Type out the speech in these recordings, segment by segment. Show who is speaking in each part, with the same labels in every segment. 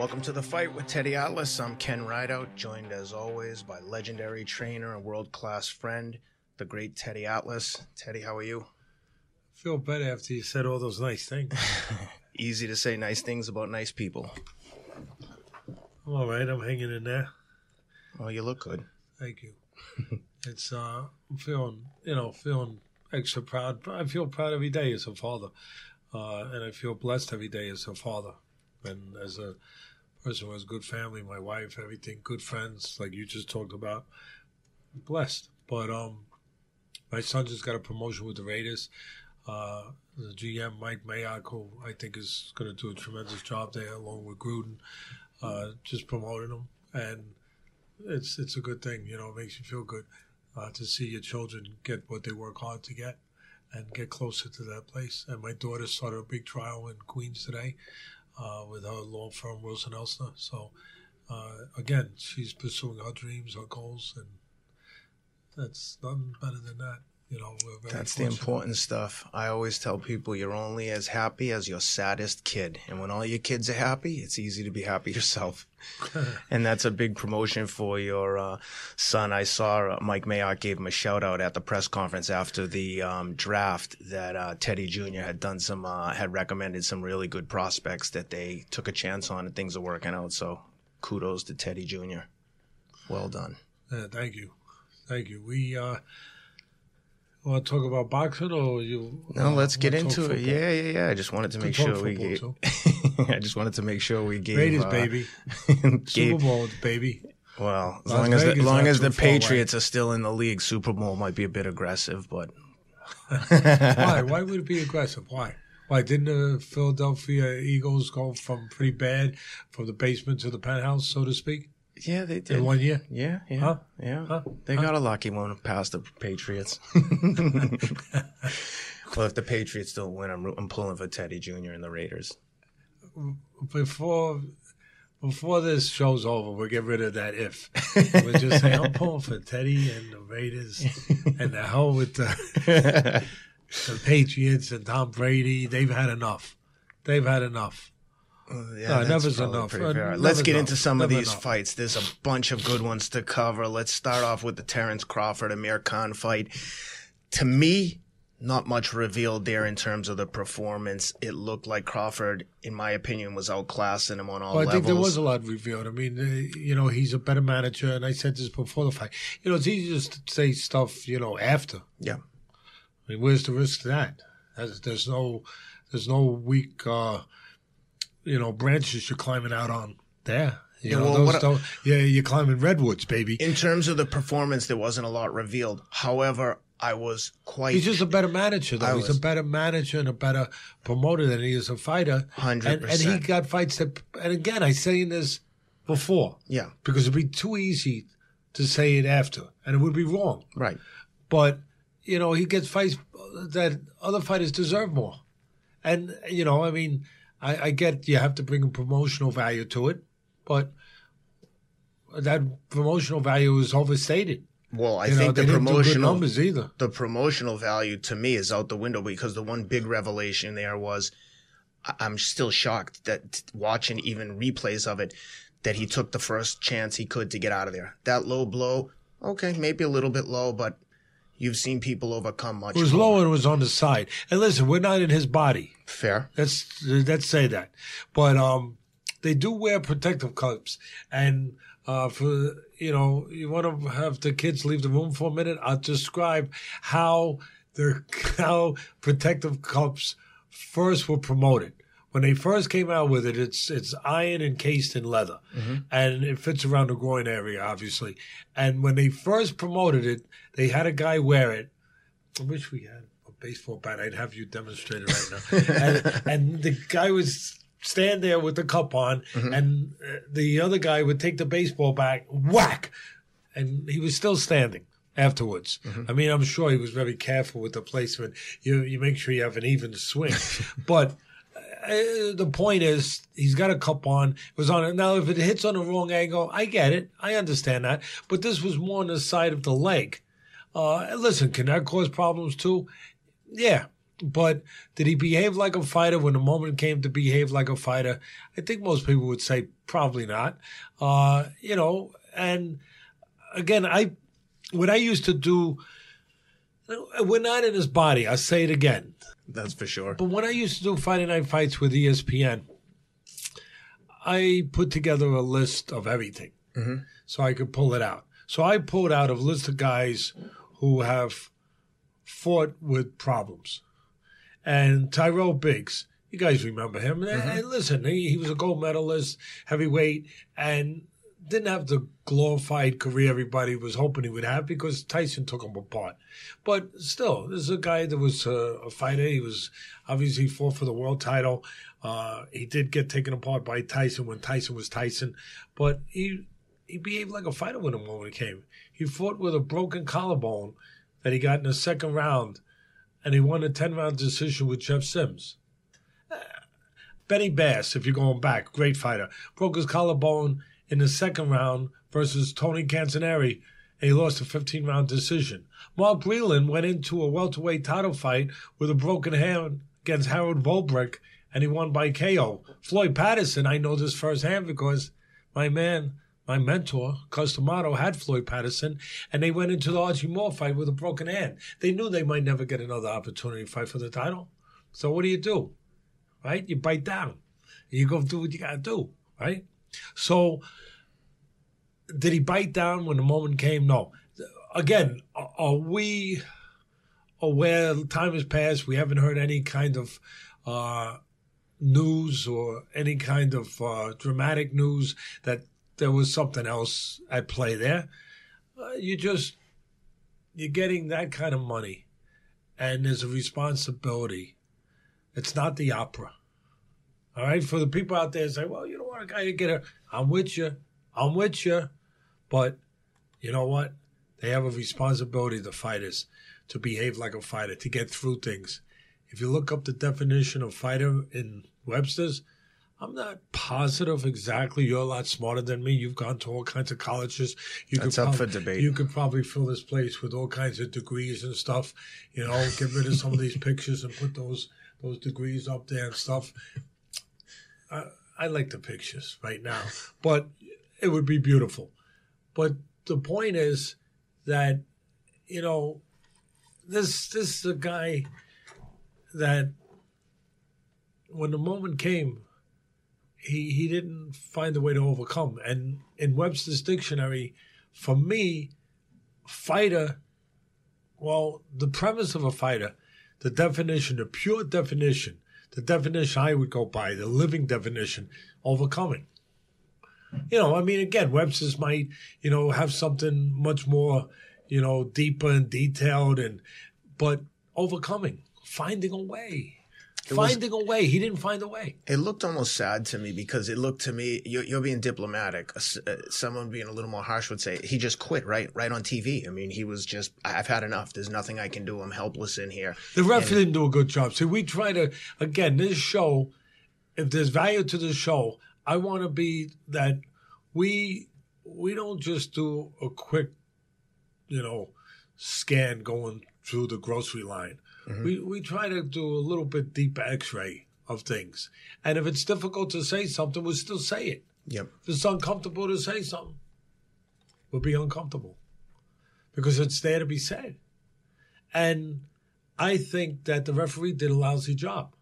Speaker 1: Welcome to the fight with Teddy Atlas. I'm Ken Rideout, joined as always by legendary trainer and world class friend, the great Teddy Atlas. Teddy, how are you?
Speaker 2: I feel better after you said all those nice things.
Speaker 1: Easy to say nice things about nice people.
Speaker 2: I'm all right. I'm hanging in there.
Speaker 1: Oh, you look good.
Speaker 2: Thank you. it's uh, I'm feeling, you know, feeling extra proud. I feel proud every day as a father, uh, and I feel blessed every day as a father, and as a person who has good family, my wife, everything, good friends, like you just talked about. blessed, but um, my son just got a promotion with the Raiders. Uh, the GM Mike Mayock, who I think is going to do a tremendous job there, along with Gruden, uh, just promoting him, and it's it's a good thing. You know, it makes you feel good uh, to see your children get what they work hard to get and get closer to that place. And my daughter started a big trial in Queens today uh, with her law firm Wilson Elser. So uh, again, she's pursuing her dreams, her goals, and that's nothing better than that. You know,
Speaker 1: that's the important stuff. I always tell people you're only as happy as your saddest kid, and when all your kids are happy, it's easy to be happy yourself. and that's a big promotion for your uh, son. I saw uh, Mike Mayock gave him a shout out at the press conference after the um, draft that uh, Teddy Jr. had done some uh, had recommended some really good prospects that they took a chance on, and things are working out. So kudos to Teddy Jr. Well done.
Speaker 2: Yeah, thank you, thank you. We uh, Want to talk about boxing or you?
Speaker 1: No, uh, let's get into it. Yeah, yeah, yeah. I just wanted to make sure we gave. I just wanted to make sure we gave.
Speaker 2: Raiders, uh, baby. gave, Super Bowl, baby.
Speaker 1: Well, as Las long as the, long as the Patriots away. are still in the league, Super Bowl might be a bit aggressive, but.
Speaker 2: Why? Why would it be aggressive? Why? Why didn't the Philadelphia Eagles go from pretty bad from the basement to the penthouse, so to speak?
Speaker 1: Yeah, they did.
Speaker 2: In one year?
Speaker 1: Yeah, yeah, huh? yeah. Huh? They huh? got a lucky one past the Patriots. well, if the Patriots don't win, I'm, I'm pulling for Teddy Jr. and the Raiders.
Speaker 2: Before before this show's over, we'll get rid of that if. We'll just say, I'm pulling for Teddy and the Raiders and the hell with the, the Patriots and Tom Brady. They've had enough. They've had enough.
Speaker 1: Yeah, no, never's enough. Uh, Let's get enough. into some Never of these enough. fights. There's a bunch of good ones to cover. Let's start off with the Terence Crawford Amir Khan fight. To me, not much revealed there in terms of the performance. It looked like Crawford, in my opinion, was outclassing him on all well, I levels.
Speaker 2: think there was a lot revealed. I mean, uh, you know, he's a better manager, and I said this before the fight. You know, it's easy just to say stuff, you know, after.
Speaker 1: Yeah.
Speaker 2: I mean, where's the risk to that? There's, there's no, there's no weak. Uh, you know branches you're climbing out on there. You yeah, know, well, those don't, yeah, you're climbing redwoods, baby.
Speaker 1: In terms of the performance, there wasn't a lot revealed. However, I was quite.
Speaker 2: He's just a better manager, though. I He's a better manager and a better promoter than he is a fighter.
Speaker 1: Hundred
Speaker 2: percent. And he got fights that. And again, I saying this before.
Speaker 1: Yeah.
Speaker 2: Because it'd be too easy to say it after, and it would be wrong.
Speaker 1: Right.
Speaker 2: But you know, he gets fights that other fighters deserve more, and you know, I mean I, I get you have to bring a promotional value to it, but that promotional value is overstated.
Speaker 1: Well, I you think know, the promotional numbers either. The promotional value to me is out the window because the one big revelation there was I'm still shocked that watching even replays of it that he took the first chance he could to get out of there. That low blow, okay, maybe a little bit low, but you've seen people overcome much.
Speaker 2: It was
Speaker 1: more.
Speaker 2: low and was on the side. And listen, we're not in his body.
Speaker 1: Fair.
Speaker 2: Let's let's say that. But um, they do wear protective cups, and uh, for you know, you want to have the kids leave the room for a minute. I'll describe how the how protective cups first were promoted when they first came out with it, it's it's iron encased in leather, mm-hmm. and it fits around the groin area, obviously. And when they first promoted it, they had a guy wear it. I wish we had a baseball bat. I'd have you demonstrate it right now. and, and, the guy was stand there with the cup on, mm-hmm. and uh, the other guy would take the baseball bat, whack, and he was still standing afterwards. Mm-hmm. I mean, I'm sure he was very careful with the placement. You you make sure you have an even swing, but uh, the point is he's got a cup on. It was on it. Now, if it hits on the wrong angle, I get it. I understand that. But this was more on the side of the leg. Uh, listen, can that cause problems too? Yeah. but did he behave like a fighter when the moment came to behave like a fighter? I think most people would say probably not. Uh, you know, and again, I what I used to do. We're not in his body. I'll say it again.
Speaker 1: That's for sure.
Speaker 2: But when I used to do Friday night fights with ESPN, I put together a list of everything
Speaker 1: Mm-hmm.
Speaker 2: so I could pull it out. So I pulled out a list of guys who have fought with problems. And Tyrell Biggs, you guys remember him. And listen, he, he was a gold medalist, heavyweight, and didn't have the glorified career everybody was hoping he would have because Tyson took him apart. But still, this is a guy that was a, a fighter. He was obviously fought for the world title. Uh, he did get taken apart by Tyson when Tyson was Tyson, but he he behaved like a fighter when it came. He fought with a broken collarbone that he got in the second round, and he won a ten round decision with Jeff Sims. Uh, Benny Bass, if you're going back, great fighter, broke his collarbone in the second round versus Tony Canzoneri, and he lost a 15 round decision. Mark Breland went into a welterweight title fight with a broken hand against Harold Volbrecht, and he won by KO. Floyd Patterson, I know this firsthand because my man, my mentor, Cus D'Amato, had Floyd Patterson, and they went into the Archie Moore fight with a broken hand. They knew they might never get another opportunity to fight for the title. So what do you do? Right? You bite down. You go do what you got to do. Right? So did he bite down when the moment came? No. Again, are- we aware time has passed? We haven't heard any kind of uh, news or any kind of uh, dramatic news that there was something else at play there. Uh, you just you're getting that kind of money, and there's a responsibility. It's not the opera. All right, for the people out there say, well, you don't a guy to get a. I'm with you. I'm with you. But you know what? They have a responsibility, the fighters, to behave like a fighter, to get through things. If you look up the definition of fighter in Webster's, I'm not positive exactly. You're a lot smarter than me. You've gone to all kinds of colleges. You
Speaker 1: That's
Speaker 2: could
Speaker 1: up
Speaker 2: prob-
Speaker 1: for debate.
Speaker 2: You could probably fill this place with all kinds of degrees and stuff. You know, get rid of some of these pictures and put those those degrees up there and stuff. I, I like the pictures right now, but it would be beautiful. But the point is that you know this this is a guy that when the moment came, he he didn't find a way to overcome. And in Webster's dictionary, for me, fighter, well, the premise of a fighter, the definition, the pure definition, the definition I would go by, the living definition, overcoming. You know, I mean, again, Webster's might, you know, have something much more, you know, deeper and detailed, and but overcoming, finding a way,
Speaker 1: was-
Speaker 2: finding a way. He didn't find a way.
Speaker 1: It looked almost sad to me because it looked to me you're, you're being diplomatic. Uh, Someone being a little more harsh would say he just quit right, right on TV. I mean, he was just I've had enough. There's nothing I can do. I'm helpless in here.
Speaker 2: The ref didn't do a good job. See, we try to again this show. If there's value to the show, I want to be that we we don't just do a quick, you know, scan going through the grocery line. Mm-hmm. We we try to do a little bit deeper X-ray of things, and if it's difficult to say something, we'll still say it.
Speaker 1: Yep.
Speaker 2: If it's uncomfortable to say something, we'll be uncomfortable because it's there to be said. And I think that the referee did a lousy job.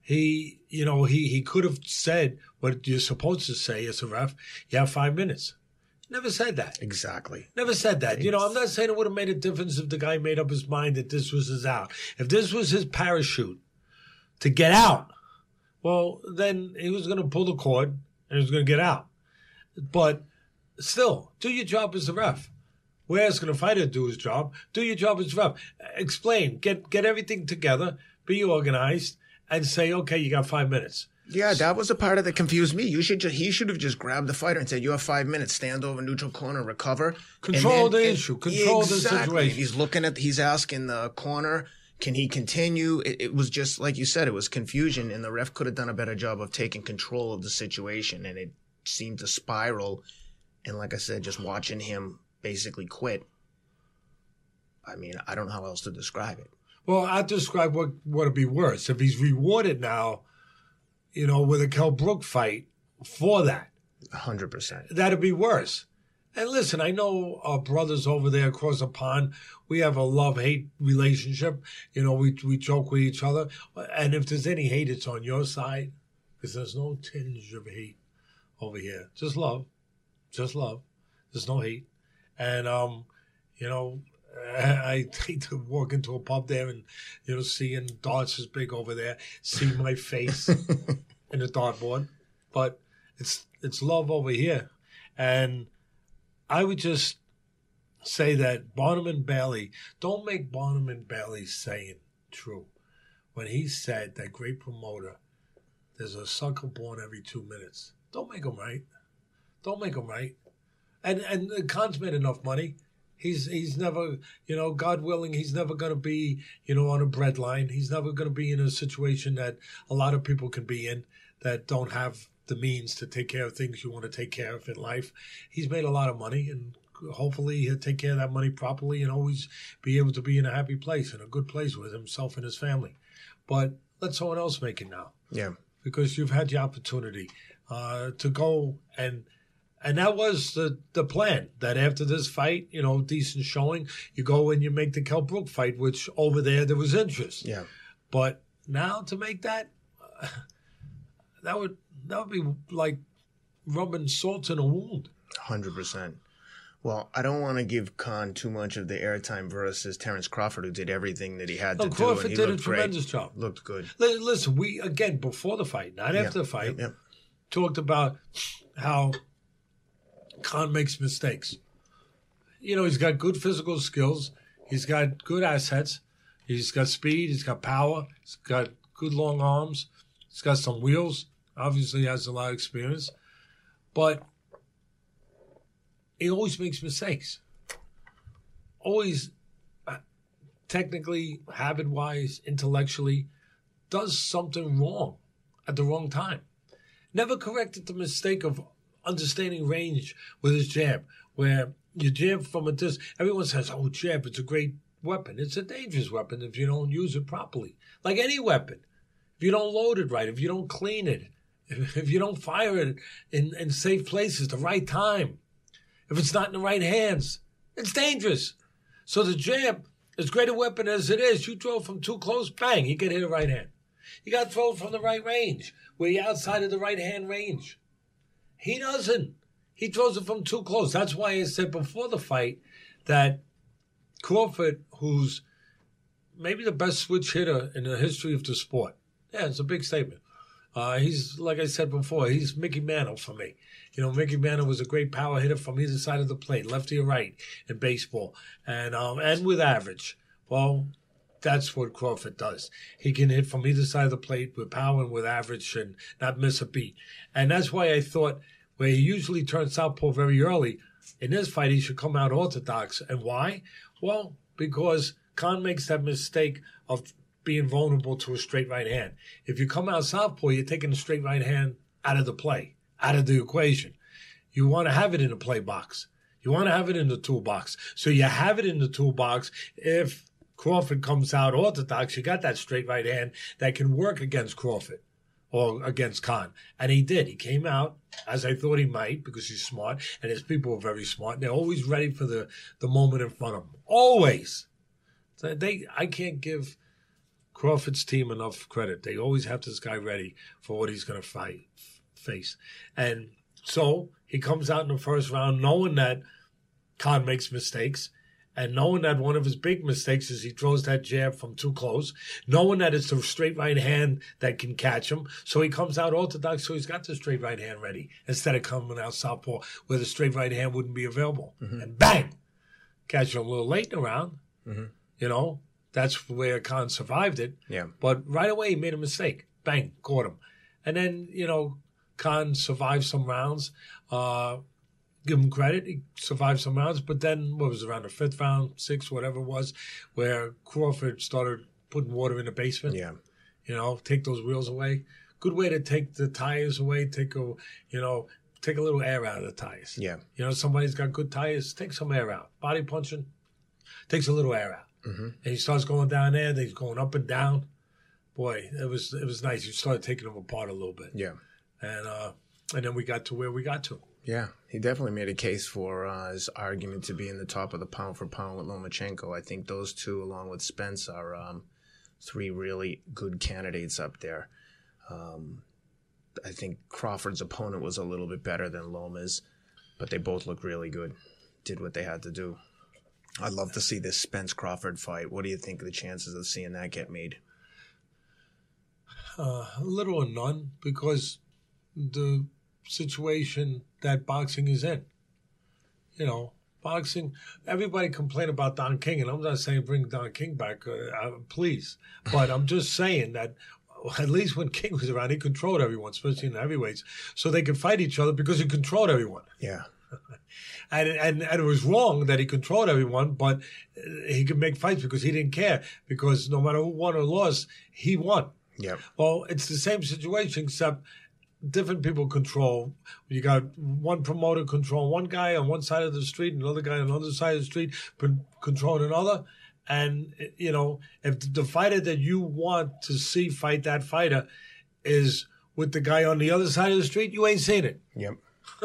Speaker 2: He, you know, he, he could have said what you're supposed to say as a ref. You have five minutes. Never said that.
Speaker 1: Exactly.
Speaker 2: Never said that. You know, I'm not saying it would have made a difference if the guy made up his mind that this was his out. If this was his parachute to get out, well, then he was going to pull the cord and he was going to get out. But still, do your job as a ref. We're asking a fighter to do his job. Do your job as a ref. Explain. Get get everything together. Be organized and say, okay, you got five minutes.
Speaker 1: Yeah, that was the part of that confused me. You should just, he should have just grabbed the fighter and said, "You have five minutes. Stand over neutral corner, recover,
Speaker 2: Control the issue. Control the
Speaker 1: Exactly.
Speaker 2: situation.
Speaker 1: He's looking at. He's asking the corner, "Can he continue?" It, it was just like you said. It was confusion, and the ref could have done a better job of taking control of the situation, and it seemed to spiral. And like I said, just watching him basically quit. I mean, I don't know how else to describe it.
Speaker 2: Well, I'll describe what would be worse if he's rewarded now, you know, with a Kell Brook fight for that.
Speaker 1: hundred percent.
Speaker 2: That'd be worse. And listen, I know our brothers over there across the pond. We have a love hate relationship. You know, we we joke with each other. And if there's any hate, it's on your side, because there's no tinge of hate over here. Just love, just love. There's no hate. And um, you know, I hate to walk into a pub there and you know seeing darts as big over there, see my face in the dartboard, but it's it's love over here, and I would just say that Barnum and Bailey don't make Barnum and Bailey saying true when he said that great promoter. There's a sucker born every two minutes. Don't make him right. Don't make him right. And and the Khan's made enough money. He's he's never, you know, God willing, he's never going to be, you know, on a breadline. He's never going to be in a situation that a lot of people can be in that don't have the means to take care of things you want to take care of in life. He's made a lot of money and hopefully he'll take care of that money properly and always be able to be in a happy place and a good place with himself and his family. But let someone else make it now.
Speaker 1: Yeah.
Speaker 2: Because you've had the opportunity uh, to go and – and that was the the plan. That after this fight, you know, decent showing, you go and you make the Kell Brook fight, which over there there was interest.
Speaker 1: Yeah.
Speaker 2: But now to make that, uh, that would that would be like rubbing salt in a wound.
Speaker 1: Hundred percent. Well, I don't want to give Khan too much of the airtime versus Terence Crawford, who did everything that he had to
Speaker 2: Crawford
Speaker 1: do.
Speaker 2: Crawford did a tremendous
Speaker 1: great.
Speaker 2: job.
Speaker 1: Looked good.
Speaker 2: Listen, we again before the fight, not after the fight,
Speaker 1: yep.
Speaker 2: talked about how Khan makes mistakes. You know, he's got good physical skills. He's got good assets. He's got speed. He's got power. He's got good long arms. He's got some wheels. Obviously, has a lot of experience. But he always makes mistakes. Always, uh, technically, habit wise, intellectually, does something wrong at the wrong time. Never corrected the mistake of understanding range with his jab, where you jab from a distance. Everyone says, "Oh, jab, it's a great weapon. It's a dangerous weapon if you don't use it properly. Like any weapon, if you don't load it right, if you don't clean it, if, you don't fire it in, in safe places, the right time, if it's not in the right hands, it's dangerous. So the jab, as great a weapon as it is, you throw from too close, bang, you get hit a right hand. You got to throw from the right range, where you're outside of the right hand range. He doesn't. He throws it from too close. That's why I said before the fight that Crawford, who's maybe the best switch hitter in the history of the sport, yeah, it's a big statement. Uh, he's like I said before, he's Mickey Mantle for me. You know, Mickey Mantle was a great power hitter from either side of the plate, lefty or right, in baseball, and um, and with average. Well, that's what Crawford does. He can hit from either side of the plate with power and with average and not miss a beat. And that's why I thought where he usually turns southpaw very early, in this fight he should come out orthodox. And why? Well, because Khan makes that mistake of being vulnerable to a straight right hand. If you come out southpaw, you're taking the straight right hand out of the play, out of the equation. You want to have it in the play box. You want to have it in the toolbox. So you have it in the toolbox if Crawford comes out orthodox, you got that straight right hand that can work against Crawford or against Khan. And he did. He came out as I thought he might because he's smart and his people are very smart. And they're always ready for the, the moment in front of them. Always. So they I can't give Crawford's team enough credit. They always have this guy ready for what he's going to fight face. And so he comes out in the first round knowing that Khan makes mistakes and knowing that one of his big mistakes is he throws that jab from too close, knowing that it's the straight right hand that can catch him. So he comes out orthodox, so he's got the straight right hand ready instead of coming out southpaw where the straight right hand wouldn't be available. Mm-hmm. And bang, catch him a little late in the round. Mm-hmm. You know, that's where Khan survived it.
Speaker 1: Yeah.
Speaker 2: But right away he made a mistake. Bang, caught him. And then, you know, Khan survived some rounds. Uh, give him credit. He survived some rounds, but then what was around the fifth round, sixth, whatever it was, where Crawford started putting water in the basement.
Speaker 1: Yeah.
Speaker 2: You know, take those wheels away. Good way to take the tires away. Take a, you know, take a little air out of the tires.
Speaker 1: Yeah.
Speaker 2: You know, somebody's got good tires. Take some air out. Body punching takes a little air out.
Speaker 1: Mm-hmm.
Speaker 2: and he starts going down there. Then he's going up and down. Boy, it was it was nice. You started taking him apart a little bit,
Speaker 1: Yeah.
Speaker 2: and uh, and then we got to where we got to.
Speaker 1: Yeah, he definitely made a case for uh, his argument to be in the top of the pound for pound with Lomachenko. I think those two, along with Spence, are um, three really good candidates up there. Um, I think Crawford's opponent was a little bit better than Loma's, but they both look really good. Did what they had to do. I'd love to see this Spence Crawford fight. What do you think of the chances of seeing that get made?
Speaker 2: Uh, little or none, because the situation that boxing is in. You know, boxing. Everybody complained about Don King, and I'm not saying bring Don King back, uh, uh, please, but I'm just saying that. At least when King was around, he controlled everyone, especially in the heavyweights, so they could fight each other because he controlled everyone.
Speaker 1: Yeah,
Speaker 2: and, and and it was wrong that he controlled everyone, but uh, he could make fights because he didn't care. Because no matter who won or lost, he won.
Speaker 1: Yeah.
Speaker 2: Well, it's the same situation except different people control. You got one promoter control one guy on one side of the street, another guy on the other side of the street con- controlling another. And you know, if the fighter that you want to see fight that fighter is with the guy on the other side of the street, you ain't seen it.
Speaker 1: yep.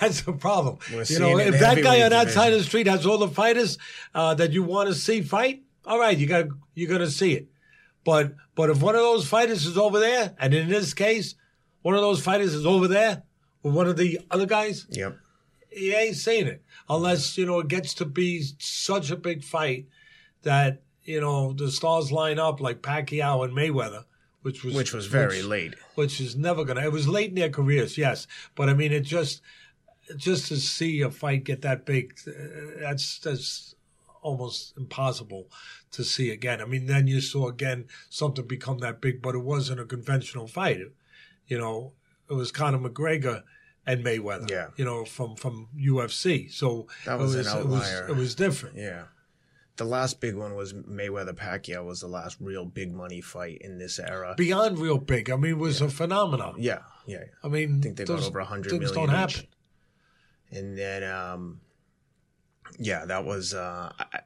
Speaker 2: That's the problem.
Speaker 1: We're
Speaker 2: you know, if that guy on that side of the street has all the fighters uh, that you want to see fight, all right, you got you're gonna see it. But but if one of those fighters is over there, and in this case, one of those fighters is over there with one of the other guys,
Speaker 1: Yep.
Speaker 2: he ain't seeing it unless you know it gets to be such a big fight that you know the stars line up like Pacquiao and Mayweather, which was
Speaker 1: Which was very
Speaker 2: which-
Speaker 1: late.
Speaker 2: which is never gonna. It was late in their careers, yes, but I mean, it just just to see a fight get that big, uh, that's that's almost impossible to see again. I mean, then you saw again something become that big, but it wasn't a conventional fight. You know, it was Conor McGregor and Mayweather.
Speaker 1: Yeah.
Speaker 2: you know, from from UFC. So
Speaker 1: That was
Speaker 2: it
Speaker 1: an
Speaker 2: was,
Speaker 1: outlier.
Speaker 2: It was, it was different.
Speaker 1: Yeah. The last big one was Mayweather Pacquiao was the last real big money fight in this era.
Speaker 2: Beyond real big. I mean, it was a phenomenon.
Speaker 1: Yeah, yeah.
Speaker 2: I mean,
Speaker 1: I think they've got over 100
Speaker 2: things don't
Speaker 1: each.
Speaker 2: happen.
Speaker 1: And then, um, yeah, that was. Uh, I,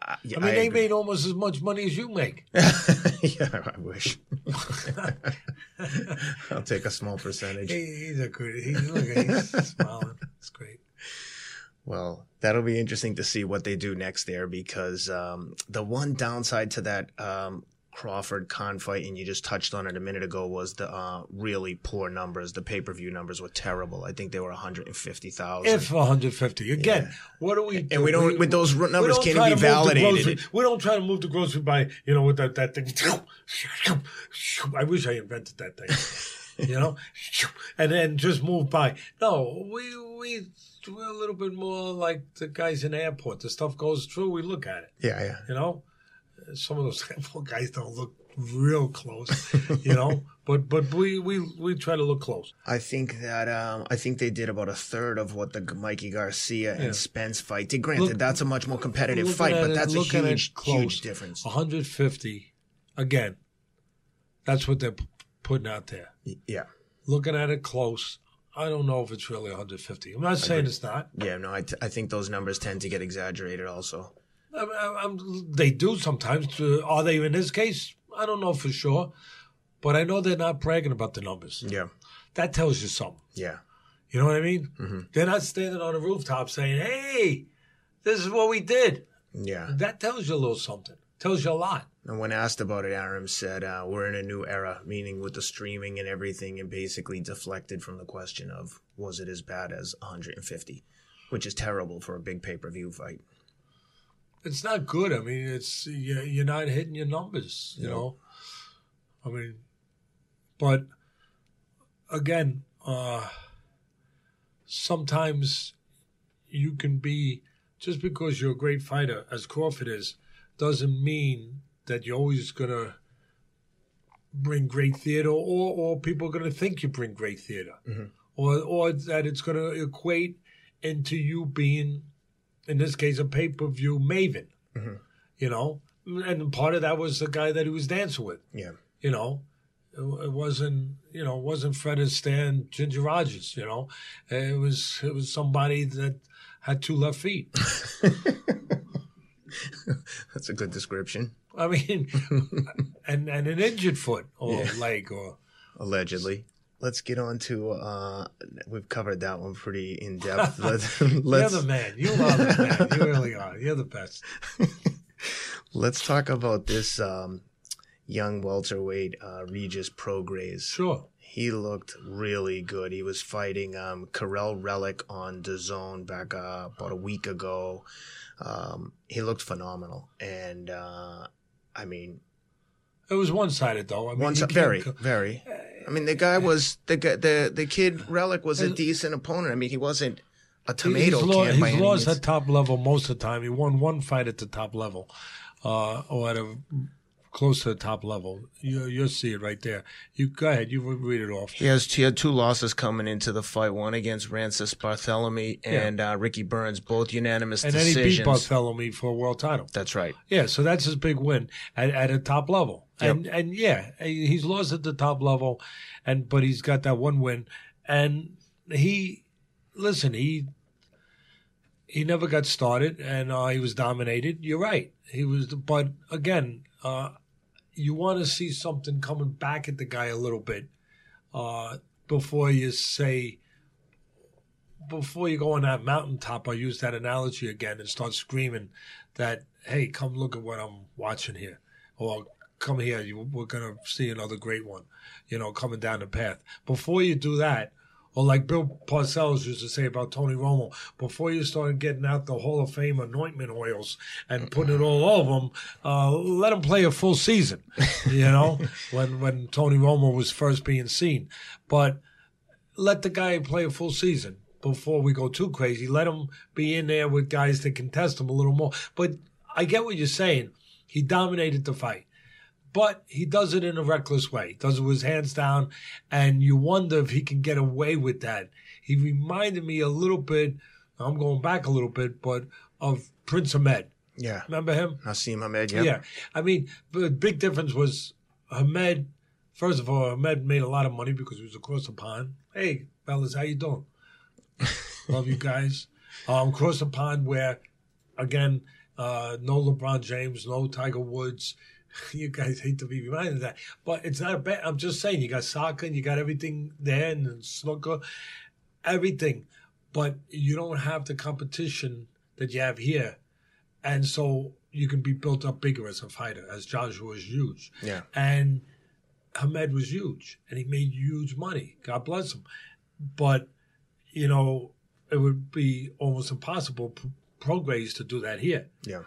Speaker 1: I,
Speaker 2: I mean, they
Speaker 1: agree.
Speaker 2: made almost as much money as you make.
Speaker 1: yeah, I wish. I'll take a small percentage.
Speaker 2: He, he's a good. He's look, he's smiling. It's great.
Speaker 1: Well, that'll be interesting to see what they do next there because um, the one downside to that um, Crawford Khan fight, and you just touched on it a minute ago, was the uh, really poor numbers. The pay per view numbers were terrible. I think they were 150,000.
Speaker 2: If 150 again, what do we? Do?
Speaker 1: and we don't, with those numbers can't be
Speaker 2: to move the
Speaker 1: validated.
Speaker 2: We don't try to move the grocery by you know with that that thing. I wish I invented that thing. you know, and then just move by. No, we we we're a little bit more like the guys in the airport. The stuff goes through. We look at it.
Speaker 1: Yeah, yeah.
Speaker 2: You know, some of those guys don't look real close. You know, but but we we we try to look close.
Speaker 1: I think that um, I think they did about a third of what the Mikey Garcia and
Speaker 2: Yeah.
Speaker 1: Spence fight did. Granted,
Speaker 2: Look-
Speaker 1: that's a much more competitive fight, but
Speaker 2: it-
Speaker 1: that's a
Speaker 2: looking at it
Speaker 1: huge, huge difference.
Speaker 2: 150 again. That's what they're p- putting out there.
Speaker 1: Yeah,
Speaker 2: Looking at it close, I don't know if it's really 150. I'm not saying it's not.
Speaker 1: yeah. No, I, t- I think those numbers tend to get exaggerated. Also,
Speaker 2: I, I, I'm, they do sometimes. Uh, Are they in this case? I don't know for sure, but I know they're not bragging about the numbers.
Speaker 1: yeah,
Speaker 2: That tells you something.
Speaker 1: yeah,
Speaker 2: You know what I mean?
Speaker 1: Mm-hmm.
Speaker 2: They're not standing on a rooftop saying, "Hey, this is what we did."
Speaker 1: yeah.
Speaker 2: That tells you a little something. Tells you a lot.
Speaker 1: And when asked about it, Arum said, uh, "We're in a new era, meaning with the streaming and everything," and basically deflected from the question of was it as bad as 150, which is terrible for a big pay per view fight.
Speaker 2: It's not good. I mean, it's you- you're not hitting your numbers. You
Speaker 1: No.
Speaker 2: know, I mean, but again, uh, sometimes you can be just because you're a great fighter, as Crawford is, doesn't mean that you're always gonna bring great theater, or or people are gonna think you bring great theater,
Speaker 1: Mhm.
Speaker 2: or or that it's gonna equate into you being in this case, a pay per view maven.
Speaker 1: Mhm.
Speaker 2: You know, and part of that was the guy that he was dancing with.
Speaker 1: Yeah,
Speaker 2: You know, it, it wasn't you know it wasn't Fred Astaire, Ginger Rogers. You know, it was it was somebody that had two left feet.
Speaker 1: That's a good description.
Speaker 2: I mean, and and an injured foot or
Speaker 1: Yeah.
Speaker 2: leg or
Speaker 1: Allegedly. Let's get on to. Uh, we've covered that one pretty in depth. Let's
Speaker 2: you're
Speaker 1: let's,
Speaker 2: the man. You are the man. You really are. You're the best.
Speaker 1: let's talk about this um, young welterweight uh, Regis Prograis.
Speaker 2: Sure.
Speaker 1: He looked really good. He was fighting um, Kiryl Relikh on the zone back uh, about a week ago. Um, he looked phenomenal, and uh, I mean,
Speaker 2: It was one sided though. I mean,
Speaker 1: one si- very, very. I mean, the guy was the the the kid Relikh was a decent opponent. I mean, he wasn't a tomato
Speaker 2: he's lo-
Speaker 1: can by
Speaker 2: he's lost
Speaker 1: means.
Speaker 2: at top level most of the time. He won one fight at the top level, uh, or at a close to the top level. You you'll see it right there. You go ahead. You read it off.
Speaker 1: He has he had two losses coming into the fight. One against Rances Barthelemy and uh, Ricky Burns, both unanimous
Speaker 2: And then he beat Bartholomew for a world title.
Speaker 1: That's right.
Speaker 2: Yeah, so that's his big win at, at a top level.
Speaker 1: Yep.
Speaker 2: And and yeah, he's lost at the top level, and but he's got that one win, and he listen he he never got started, and uh, he was dominated. You're right, he was, but again, uh, you want to see something coming back at the guy a little bit uh, before you say. Before you go on that mountaintop, I use that analogy again and start screaming that, hey, come look at what I'm watching here. Or come here, you, we're going to see another great one, you know, coming down the path. Before you do that, or like Bill Parcells used to say about Tony Romo, before you start getting out the Hall of Fame anointment oils and putting it all over them, uh, let him play a full season, you know, when, when Tony Romo was first being seen. But let the guy play a full season before we go too crazy. Let him be in there with guys that can test him a little more. But I get what you're saying. He dominated the fight. But he does it in a reckless way. He Does it with his hands down, and you wonder if he can get away with that. He reminded me a little bit. I'm going back a little bit, but of Prince Hamed.
Speaker 1: Yeah.
Speaker 2: Remember him?
Speaker 1: Naseem Hamed. Yeah.
Speaker 2: Yeah. I mean, the big difference was Hamed. First of all, Hamed made a lot of money because he was across the pond. Hey, fellas, how you doing? Love you guys. Um, across the pond where, again, uh, no LeBron James, no Tiger Woods. You guys hate to be reminded of that, but it's not a bad. I'm just saying, you got soccer and you got everything there, and then snooker, everything, but you don't have the competition that you have here, and so you can be built up bigger as a fighter. As Joshua is huge,
Speaker 1: Yeah.
Speaker 2: and Hamed was huge, and he made huge money. God bless him. But you know, it would be almost impossible for Prograis to do that here.
Speaker 1: Yeah.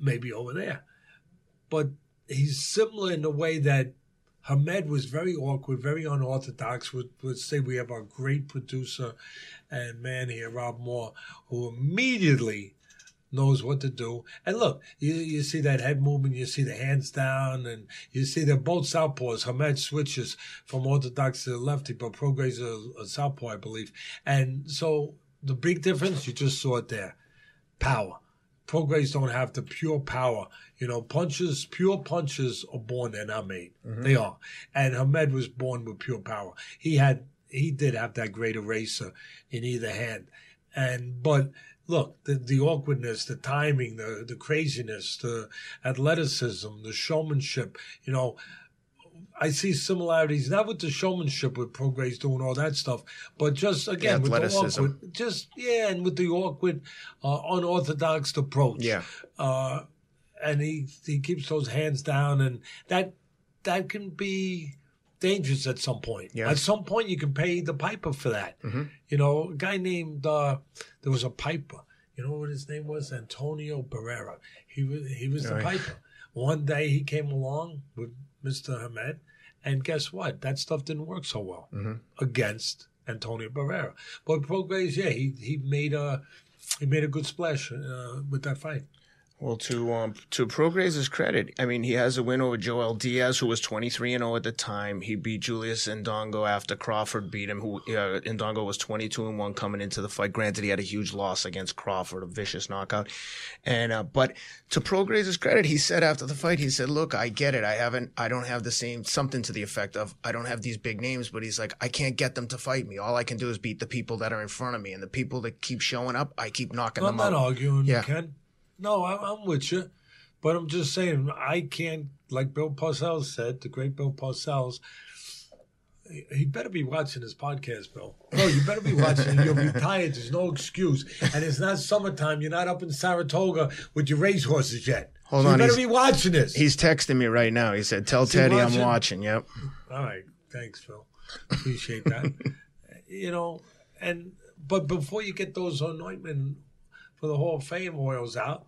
Speaker 2: Maybe over there, but he's similar in the way that Hamed was very awkward, very unorthodox. Would would say we have our great producer and man here, Rob Moore, who immediately knows what to do. And look, you, you see that head movement, you see the hands down, and you see they're both southpaws. Hamed switches from orthodox to the lefty, but Prograis is a, a southpaw, I believe. And so the big difference, you just saw it there. Power. Prograis don't have the pure power. You know, punches, pure punches are born, they're not made. They are. And Hamed was born with pure power. He had, he did have that great eraser in either hand. And, but look, the, the awkwardness, the timing, the, the craziness, the athleticism, the showmanship, you know, I see similarities not with the showmanship with Prograis doing all that stuff, but just again with the awkward, just yeah, and with the awkward, uh, unorthodox approach.
Speaker 1: Yeah.
Speaker 2: uh, and he he keeps those hands down, and that that can be dangerous at some point.
Speaker 1: Yeah.
Speaker 2: At some point, you can pay the piper for that.
Speaker 1: Mhm.
Speaker 2: You know, a guy named uh, there was a piper. You know what his name was? Antonio Barrera. He was he was the piper. One day he came along with Mr. Hamed, and guess what? That stuff didn't work so well
Speaker 1: Mhm.
Speaker 2: against Antonio Barrera. But Prograis, yeah, he he made a he made a good splash uh, with that fight.
Speaker 1: Well, to um, to Prograis' credit, I mean, he has a win over Joel Diaz, who was 23 and 0 at the time. He beat Julius Indongo after Crawford beat him. Who uh, Indongo was 22 and 1 coming into the fight. Granted, he had a huge loss against Crawford, a vicious knockout. And uh, but to Prograis' credit, he said after the fight, he said, "Look, I get it. I haven't. I don't have the same something to the effect of I don't have these big names, but he's like, I can't get them to fight me. All I can do is beat the people that are in front of me, and the people that keep showing up, I keep knocking
Speaker 2: I'm
Speaker 1: them
Speaker 2: not
Speaker 1: out.
Speaker 2: arguing,
Speaker 1: Yeah.
Speaker 2: Ken. No, I'm, I'm with you, but I'm just saying I can't. Like Bill Parcells said, the great Bill Parcells. he- better be watching this podcast, Bill. No, you better be watching. You'll be tired. There's no excuse, and it's not summertime. You're not up in Saratoga with your racehorses yet.
Speaker 1: Hold
Speaker 2: So
Speaker 1: on,
Speaker 2: You better be watching this.
Speaker 1: He's texting me right now. He said, "Tell
Speaker 2: Is
Speaker 1: Teddy I'm
Speaker 2: watching?
Speaker 1: watching." Yep.
Speaker 2: All right, thanks, Phil. Appreciate that. you know, and but before you get those anointment for the Hall of Fame oils out,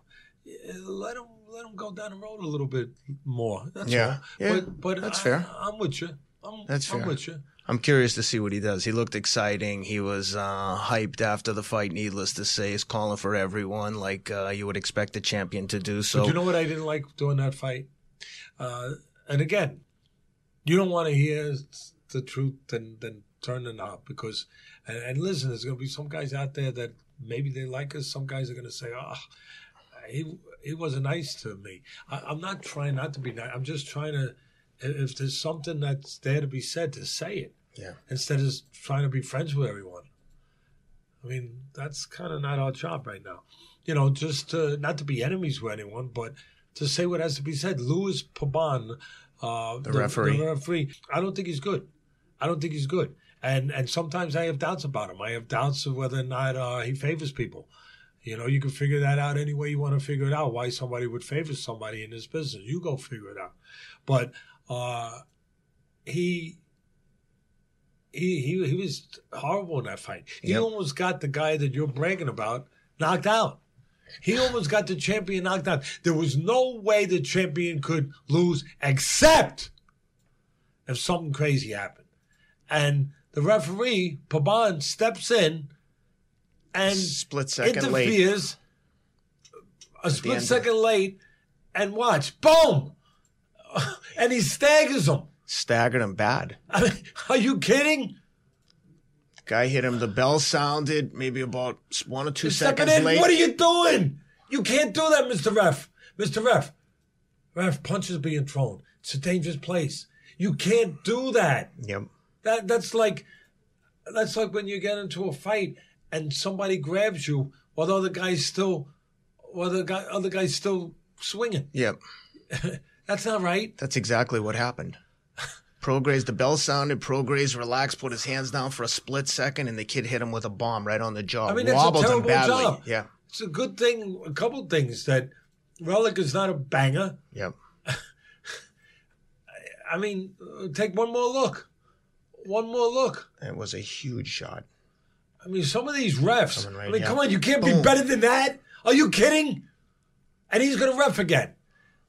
Speaker 2: let them let them go down the road a little bit more. That's
Speaker 1: Yeah. Yeah,
Speaker 2: but but
Speaker 1: that's
Speaker 2: I,
Speaker 1: fair.
Speaker 2: I'm with you. I'm,
Speaker 1: That's
Speaker 2: I'm
Speaker 1: fair.
Speaker 2: with you.
Speaker 1: I'm curious to see what he does. He looked exciting. He was uh, hyped after the fight. Needless to say, he's calling for everyone like uh, you would expect a champion to do. So
Speaker 2: But you know what I didn't like during that fight? Uh, and again, you don't want to hear the truth then then turn the knob because and, and listen, there's going to be some guys out there that maybe they like us. Some guys are going to say, "Oh, he he wasn't nice to me." I, I'm not trying not to be nice. I'm just trying to. If there's something that's there to be said, to say it
Speaker 1: yeah,
Speaker 2: instead of trying to be friends with everyone. I mean, that's kind of not our job right now. You know, just to, not to be enemies with anyone, but to say what has to be said. Luis Pabon, uh, the,
Speaker 1: referee.
Speaker 2: the referee, I don't think he's good. I don't think he's good. And and sometimes I have doubts about him. I have doubts of whether or not uh, he favors people. You know, you can figure that out any way you want to figure it out. Why somebody would favor somebody in this business, you go figure it out. But uh, he he he he was horrible in that fight. He
Speaker 1: Yep.
Speaker 2: almost got the guy that you're bragging about knocked out. He almost got the champion knocked out. There was no way the champion could lose except if something crazy happened. And the referee, Pabon, steps in and
Speaker 1: split second late.
Speaker 2: interferes a
Speaker 1: end
Speaker 2: split second late and watch, boom! And he staggers him.
Speaker 1: Staggered him bad.
Speaker 2: I mean, are you kidding?
Speaker 1: Guy hit him. The bell sounded maybe about one or two seconds
Speaker 2: in.
Speaker 1: late.
Speaker 2: What are you doing? You can't do that, Mr. Ref. Mr. Ref. Ref, punches being thrown. It's a dangerous place. You can't do that.
Speaker 1: Yep.
Speaker 2: That that's like that's like when you get into a fight and somebody grabs you while the other guy's still while the guy other guy's still swinging.
Speaker 1: Yep.
Speaker 2: That's not right.
Speaker 1: That's exactly what happened. Prograis, the bell sounded. Prograis relaxed, put his hands down for a split second, and the kid hit him with a bomb right on the jaw.
Speaker 2: I mean, that's
Speaker 1: Wobbled
Speaker 2: a terrible
Speaker 1: badly.
Speaker 2: job.
Speaker 1: Yeah.
Speaker 2: It's a good thing. A couple things that Relikh is not a banger.
Speaker 1: Yep.
Speaker 2: I mean, take one more look. One more look.
Speaker 1: It was a huge shot.
Speaker 2: I mean, some of these refs.
Speaker 1: Right
Speaker 2: I mean, come on, you can't be better than that. Are you kidding? And he's going to ref again.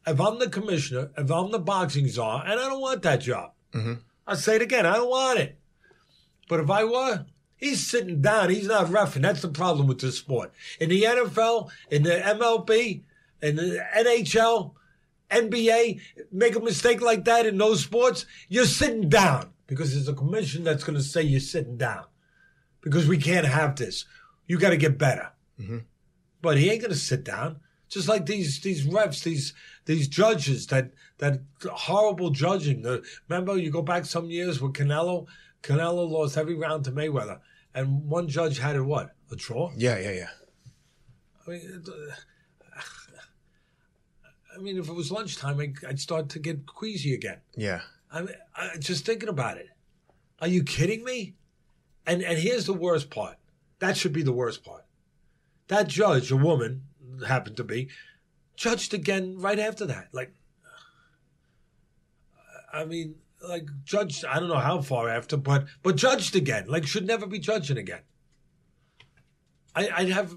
Speaker 2: If I'm the commissioner, if I'm the boxing czar, and I don't want that job,
Speaker 1: Mhm.
Speaker 2: I'll say it again. I don't want it. But if I were, he's sitting down. He's not refing. That's the problem with this sport. In the NFL, in the MLB, in the NHL, NBA, make a mistake like that in those sports, you're sitting down because there's a commission that's going to say you're sitting down because we can't have this. You got to get better. But he ain't going to sit down. Just like these these refs, these these judges that that horrible judging. The, remember, you go back some years with Canelo. Canelo lost every round to Mayweather, and one judge had it what a draw.
Speaker 1: Yeah, yeah, yeah.
Speaker 2: I mean, uh, I mean, if it was lunchtime, I'd start to get queasy again.
Speaker 1: Yeah.
Speaker 2: I mean, I, just thinking about it. Are you kidding me? And and here's the worst part. That should be the worst part. That judge, a woman, happened to be, judged again right after that. Like, I mean, like judged. I don't know how far after, but but judged again. Like, should never be judging again. I, I'd have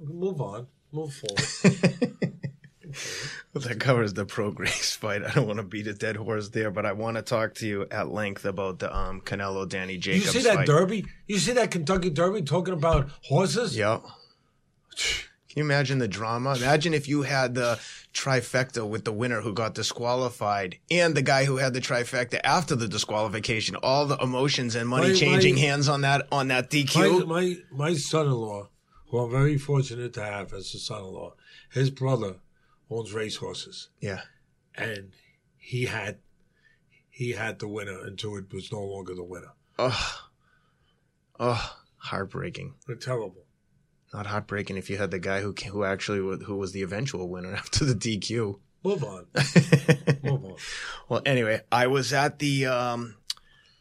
Speaker 2: move on, move forward.
Speaker 1: Well, that covers the Prograis fight. I don't want to beat a dead horse there, but I want to talk to you at length about the um, Canelo Danny Jacobs.
Speaker 2: you see that
Speaker 1: fight.
Speaker 2: Derby? You see that Kentucky Derby talking about horses?
Speaker 1: Yeah. Can you imagine the drama? Imagine if you had the trifecta with the winner who got disqualified and the guy who had the trifecta after the disqualification. All the emotions and money
Speaker 2: My-
Speaker 1: changing
Speaker 2: my-
Speaker 1: hands on that on that
Speaker 2: My, my my son-in-law, who I'm very fortunate to have as a son-in-law, his brother owns racehorses,
Speaker 1: yeah.
Speaker 2: and he had he had the winner until it was no longer the winner.
Speaker 1: Oh, oh, heartbreaking.
Speaker 2: They're terrible.
Speaker 1: not heartbreaking if you had the guy who who actually who was the eventual winner after the DQ.
Speaker 2: Move on. Move on.
Speaker 1: Well, anyway, I was at the um,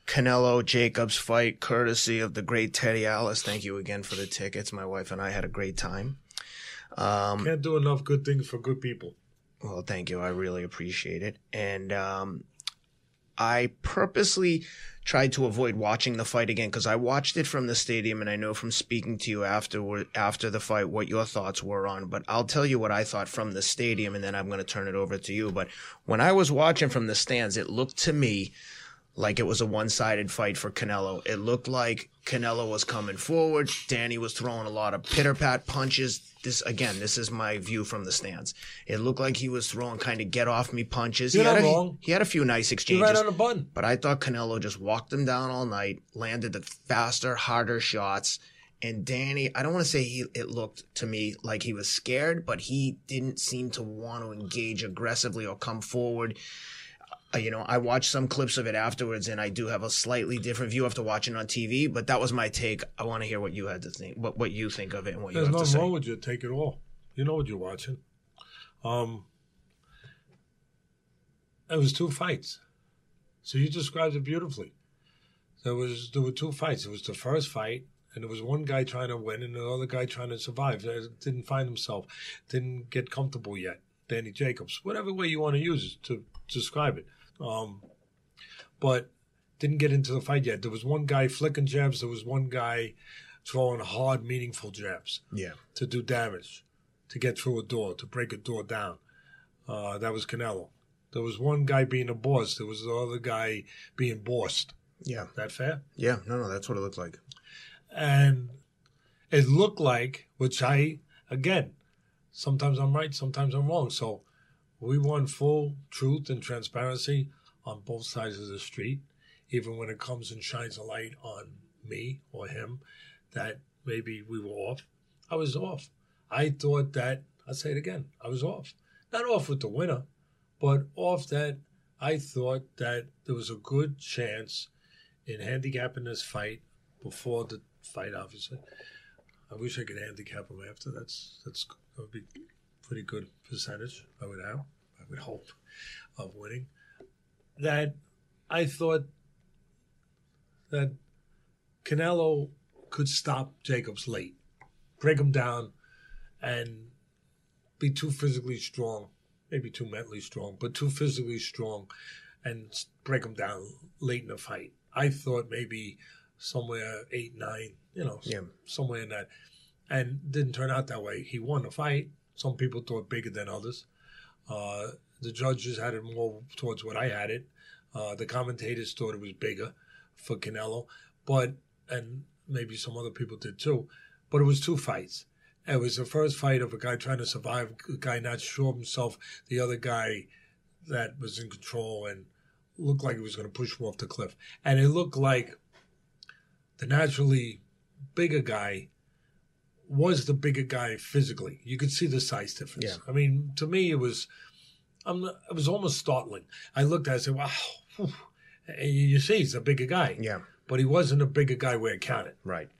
Speaker 1: Canelo Jacobs fight, courtesy of the great Teddy Alice. Thank you again for the tickets. My wife and I had a great time. Um,
Speaker 2: Can't do enough good things for good people.
Speaker 1: well, thank you. I really appreciate it. And um, I purposely tried to avoid watching the fight again because I watched it from the stadium, and I know from speaking to you after after the fight what your thoughts were on. But I'll tell you what I thought from the stadium, and then I'm going to turn it over to you. But when I was watching from the stands, it looked to me like it was a one-sided fight for Canelo. It looked like Canelo was coming forward. Danny was throwing a lot of pitter-pat punches. This again, this is my view from the stands. It looked like he was throwing kind of get off me punches.
Speaker 2: You're
Speaker 1: he, had
Speaker 2: not
Speaker 1: a,
Speaker 2: wrong.
Speaker 1: he had a few nice
Speaker 2: You're
Speaker 1: exchanges.
Speaker 2: right on the button.
Speaker 1: But I thought Canelo just walked him down all night, landed the faster, harder shots. And Danny, I don't want to say he it looked to me like he was scared, but he didn't seem to want to engage aggressively or come forward. Uh, you know, I watched some clips of it afterwards, and I do have a slightly different view after watching on TV. But that was my take. I want to hear what you had to think, what what you think of it, and what
Speaker 2: There's
Speaker 1: you have to say.
Speaker 2: nothing
Speaker 1: say.
Speaker 2: wrong with you. Take it all. You know what you're watching. Um, it was two fights. So you described it beautifully. There was there were two fights. It was the first fight, and there was one guy trying to win, and the other guy trying to survive. Uh, Didn't find himself, didn't get comfortable yet. Danny Jacobs, whatever way you want to use it to describe it, um, but didn't get into the fight yet. There was one guy flicking jabs. There was one guy throwing hard, meaningful jabs
Speaker 1: Yeah,
Speaker 2: to do damage, to get through a door, to break a door down. Uh, that was Canelo. There was one guy being a boss. There was the other guy being bossed.
Speaker 1: yeah,
Speaker 2: That fair?
Speaker 1: yeah. No, no, that's what it looked like.
Speaker 2: And it looked like, which I, again, sometimes I'm right, sometimes I'm wrong. So we want full truth and transparency on both sides of the street, even when it comes and shines a light on me or him that maybe we were off. I was off. I thought that, I'll say it again, I was off. Not off with the winner, but off that I thought that there was a good chance in handicapping this fight before the fight, obviously. I wish I could handicap him after. That's that's that would be pretty good percentage. I would have. I would hope of winning. That I thought that Canelo could stop Jacobs late, break him down, and be too physically strong, maybe too mentally strong, but too physically strong, and break him down late in the fight. I thought maybe somewhere eight, nine, you know,
Speaker 1: Yeah.
Speaker 2: somewhere in that, and didn't turn out that way. He won the fight. Some people thought bigger than others. Uh, the judges had it more towards what I had it. Uh, the commentators thought it was bigger for Canelo, but and maybe some other people did too. But it was two fights. It was the first fight of a guy trying to survive, a guy not sure of himself, the other guy that was in control and looked like he was going to push him off the cliff. And it looked like the naturally bigger guy was the bigger guy physically. You could see the size difference.
Speaker 1: Yeah.
Speaker 2: I mean, to me, it was, I'm, it was almost startling. I looked at it and said, wow, whew. You see, he's a bigger guy,
Speaker 1: Yeah,
Speaker 2: but he wasn't a bigger guy where it counted.
Speaker 1: right.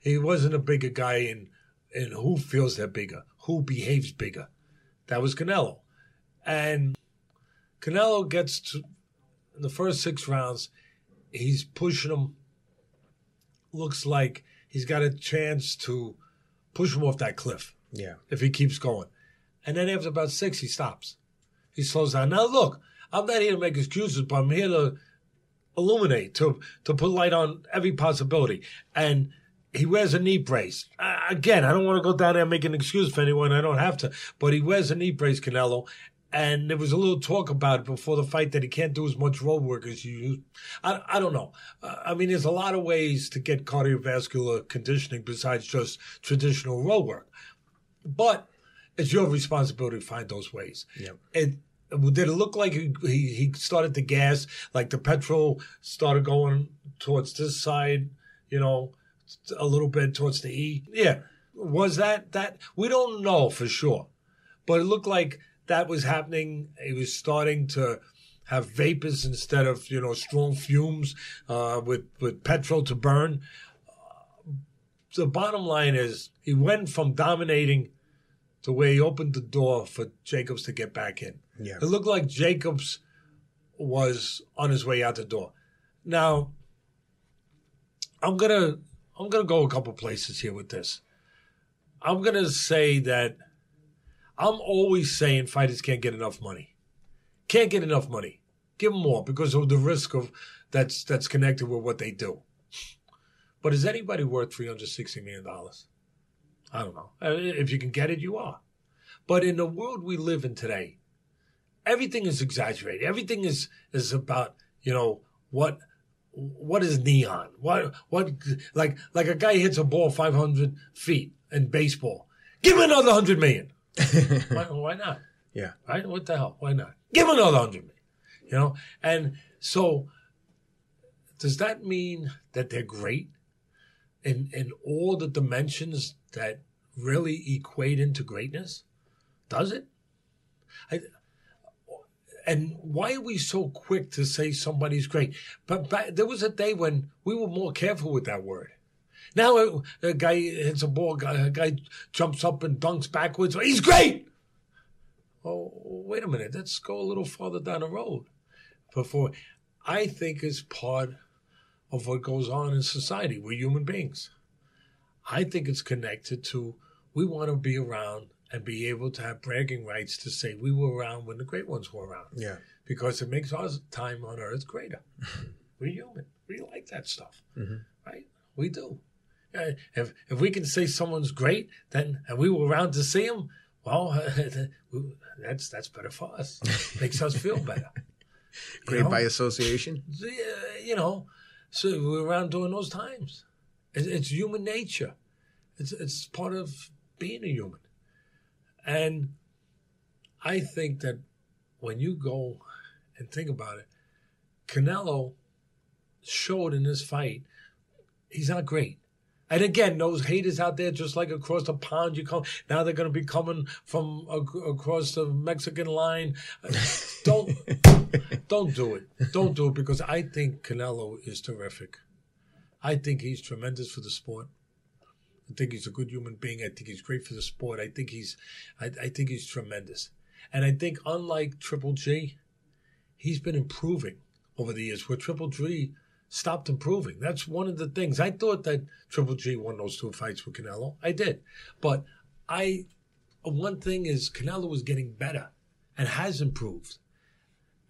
Speaker 2: He wasn't a bigger guy in in who feels they're bigger, who behaves bigger. That was Canelo, and Canelo gets to in the first six rounds. He's pushing him. Looks like he's got a chance to push him off that cliff
Speaker 1: Yeah,
Speaker 2: if he keeps going. And then after about six, he stops. He slows down. Now look, I'm not here to make excuses, but I'm here to illuminate, to to put light on every possibility. And he wears a knee brace. Uh, again, I don't want to go down there and make an excuse for anyone. I don't have to. But he wears a knee brace, Canelo. And there was a little talk about it before the fight that he can't do as much road work as you used. I, I don't know. Uh, I mean, there's a lot of ways to get cardiovascular conditioning besides just traditional road work. But it's your responsibility to find those ways.
Speaker 1: Yeah.
Speaker 2: And did it look like he, he he started to gas, like the petrol started going towards this side, you know, a little bit towards the E. Yeah, was that that? We don't know for sure, but it looked like that was happening. He was starting to have vapors instead of you know strong fumes uh, with with petrol to burn the bottom line is he went from dominating to where he opened the door for Jacobs to get back in.
Speaker 1: Yeah.
Speaker 2: It looked like Jacobs was on his way out the door. Now, I'm gonna I'm gonna go a couple places here with this. I'm gonna say that I'm always saying fighters can't get enough money. Can't get enough money. Give them more because of the risk of that's that's connected with what they do. But is anybody worth three hundred sixty million dollars? I don't know. Uh, If you can get it, you are. But in the world we live in today, everything is exaggerated. Everything is is about you know what what is neon? What what like like a guy hits a ball five hundred feet in baseball. Give him another hundred million. why, why not?
Speaker 1: Yeah.
Speaker 2: Right? What the hell? Why not? Give another hundred million. You know? And so does that mean that they're great in in all the dimensions that really equate into greatness? Does it? I, and why are we so quick to say somebody's great? But back, there was a day when we were more careful with that word. Now a, a guy hits a ball, a guy jumps up and dunks backwards. He's great. Oh, wait a minute. Let's go a little farther down the road. Before, I think is part of what goes on in society. We're human beings. I think it's connected to we want to be around and be able to have bragging rights to say we were around when the great ones were around
Speaker 1: Yeah.
Speaker 2: because it makes our time on earth greater. We're human. We like that stuff, mm-hmm. right? We do. Uh, if if we can say someone's great, then and we were around to see him, well, that's that's better for us. Makes us feel better. You
Speaker 1: Great
Speaker 2: know?
Speaker 1: by association.
Speaker 2: You know, so we're around during those times. It's, it's human nature. It's it's part of being a human, and I think that when you go and think about it, Canelo showed in this fight he's not great. And again, those haters out there, just like across the pond, you come now. They're going to be coming from ac- across the Mexican line. Don't don't do it. Don't do it because I think Canelo is terrific. I think he's tremendous for the sport. I think he's a good human being. I think he's great for the sport. I think he's, I, I think he's tremendous. And I think unlike Triple G, he's been improving over the years. Where Triple G stopped improving. That's one of the things. I thought that Triple G won those two fights with Canelo. I did, but I, one thing is Canelo was getting better and has improved.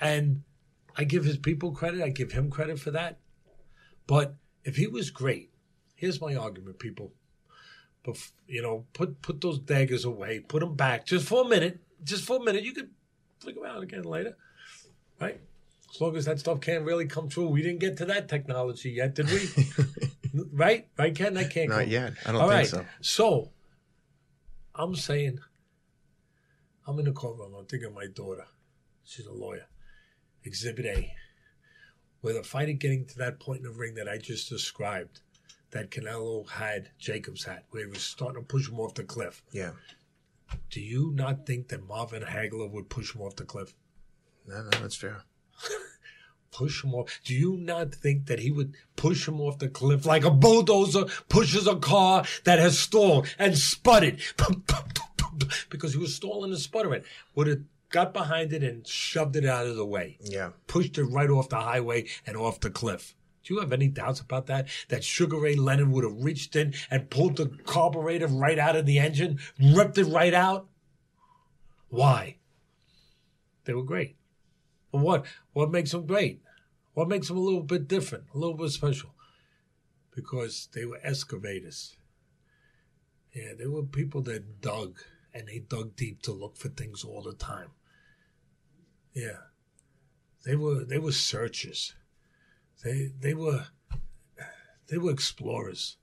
Speaker 2: And I give his people credit. I give him credit for that. But if he was great, here's my argument, people. Bef- you know, put put those daggers away. Put them back just for a minute. Just for a minute. You could flick them out again later, right? As long as that stuff can't really come true. We didn't get to that technology yet, did we? right? Right, Ken? That can't
Speaker 1: Not
Speaker 2: come.
Speaker 1: yet. I don't
Speaker 2: All
Speaker 1: think
Speaker 2: right.
Speaker 1: so.
Speaker 2: So, I'm saying, I'm in the courtroom. I'm thinking of my daughter. She's a lawyer. Exhibit A. With a fighter getting to that point in the ring that I just described, that Canelo had, Jacobs had, where he was starting to push him off the cliff.
Speaker 1: Yeah.
Speaker 2: Do you not think that Marvin Hagler would push him off the cliff?
Speaker 1: No, no, that's fair.
Speaker 2: Push him off. Do you not think that he would push him off the cliff like a bulldozer pushes a car that has stalled and sputtered because he was stalling and sputtering? Would have got behind it and shoved it out of the way,
Speaker 1: Yeah.
Speaker 2: pushed it right off the highway and off the cliff. Do you have any doubts about that? That Sugar Ray Leonard would have reached in and pulled the carburetor right out of the engine, ripped it right out? Why? They were great. But what what makes them great? What makes them a little bit different, a little bit special? Because they were excavators. Yeah, they were people that dug and they dug deep to look for things all the time. Yeah. They were they were searchers. They they were they were explorers.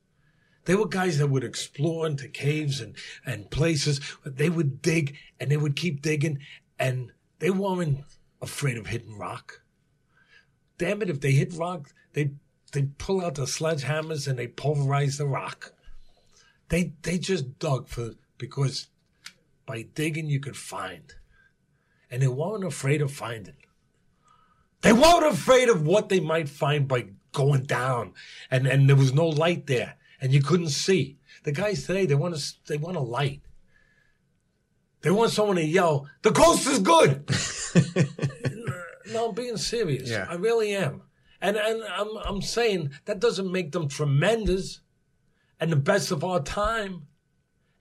Speaker 2: They were guys that would explore into caves and, and places. They would dig and they would keep digging and they weren't afraid of hitting rock. Damn it, if they hit rock, they they pull out the sledgehammers and they pulverize the rock. They they just dug for because by digging you could find. And they weren't afraid of finding. They weren't afraid of what they might find by going down and, and there was no light there. and you couldn't see. The guys today, they want to, they want a light. They want someone to yell, "The coast is good." no, I'm being serious.
Speaker 1: Yeah.
Speaker 2: I really am, and and I'm I'm saying that doesn't make them tremendous and the best of our time.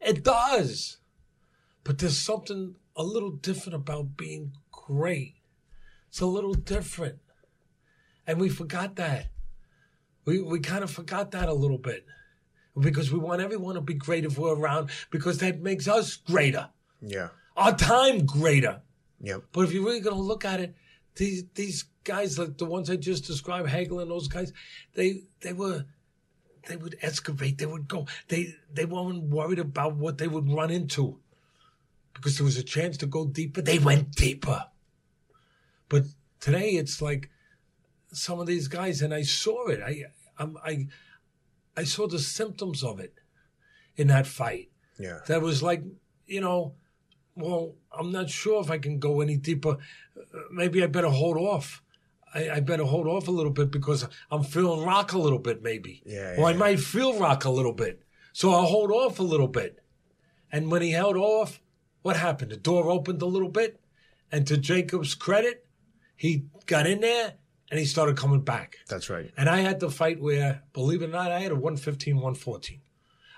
Speaker 2: It does, but there's something a little different about being great. It's a little different, and we forgot that. We we kind of forgot that a little bit because we want everyone to be great if we're around because that makes us greater
Speaker 1: Yeah.
Speaker 2: our time greater.
Speaker 1: Yep.
Speaker 2: But if you're really going to look at it, these these guys, like the ones I just described, Hagler and those guys, they they were they would excavate. They would go. They they weren't worried about what they would run into, because there was a chance to go deeper. They went deeper. But today it's like some of these guys, and I saw it. I I'm, I I saw the symptoms of it in that fight
Speaker 1: Yeah.
Speaker 2: that was like, you know, well, I'm not sure if I can go any deeper. Maybe I better hold off. I, I better hold off a little bit because I'm feeling rock a little bit, maybe.
Speaker 1: Yeah,
Speaker 2: Or I might feel rock a little bit. So I'll hold off a little bit. And when he held off, what happened? The door opened a little bit. And to Jacob's credit, he got in there and he started coming back.
Speaker 1: That's right.
Speaker 2: And I had the fight where, believe it or not, I had a 115, 114.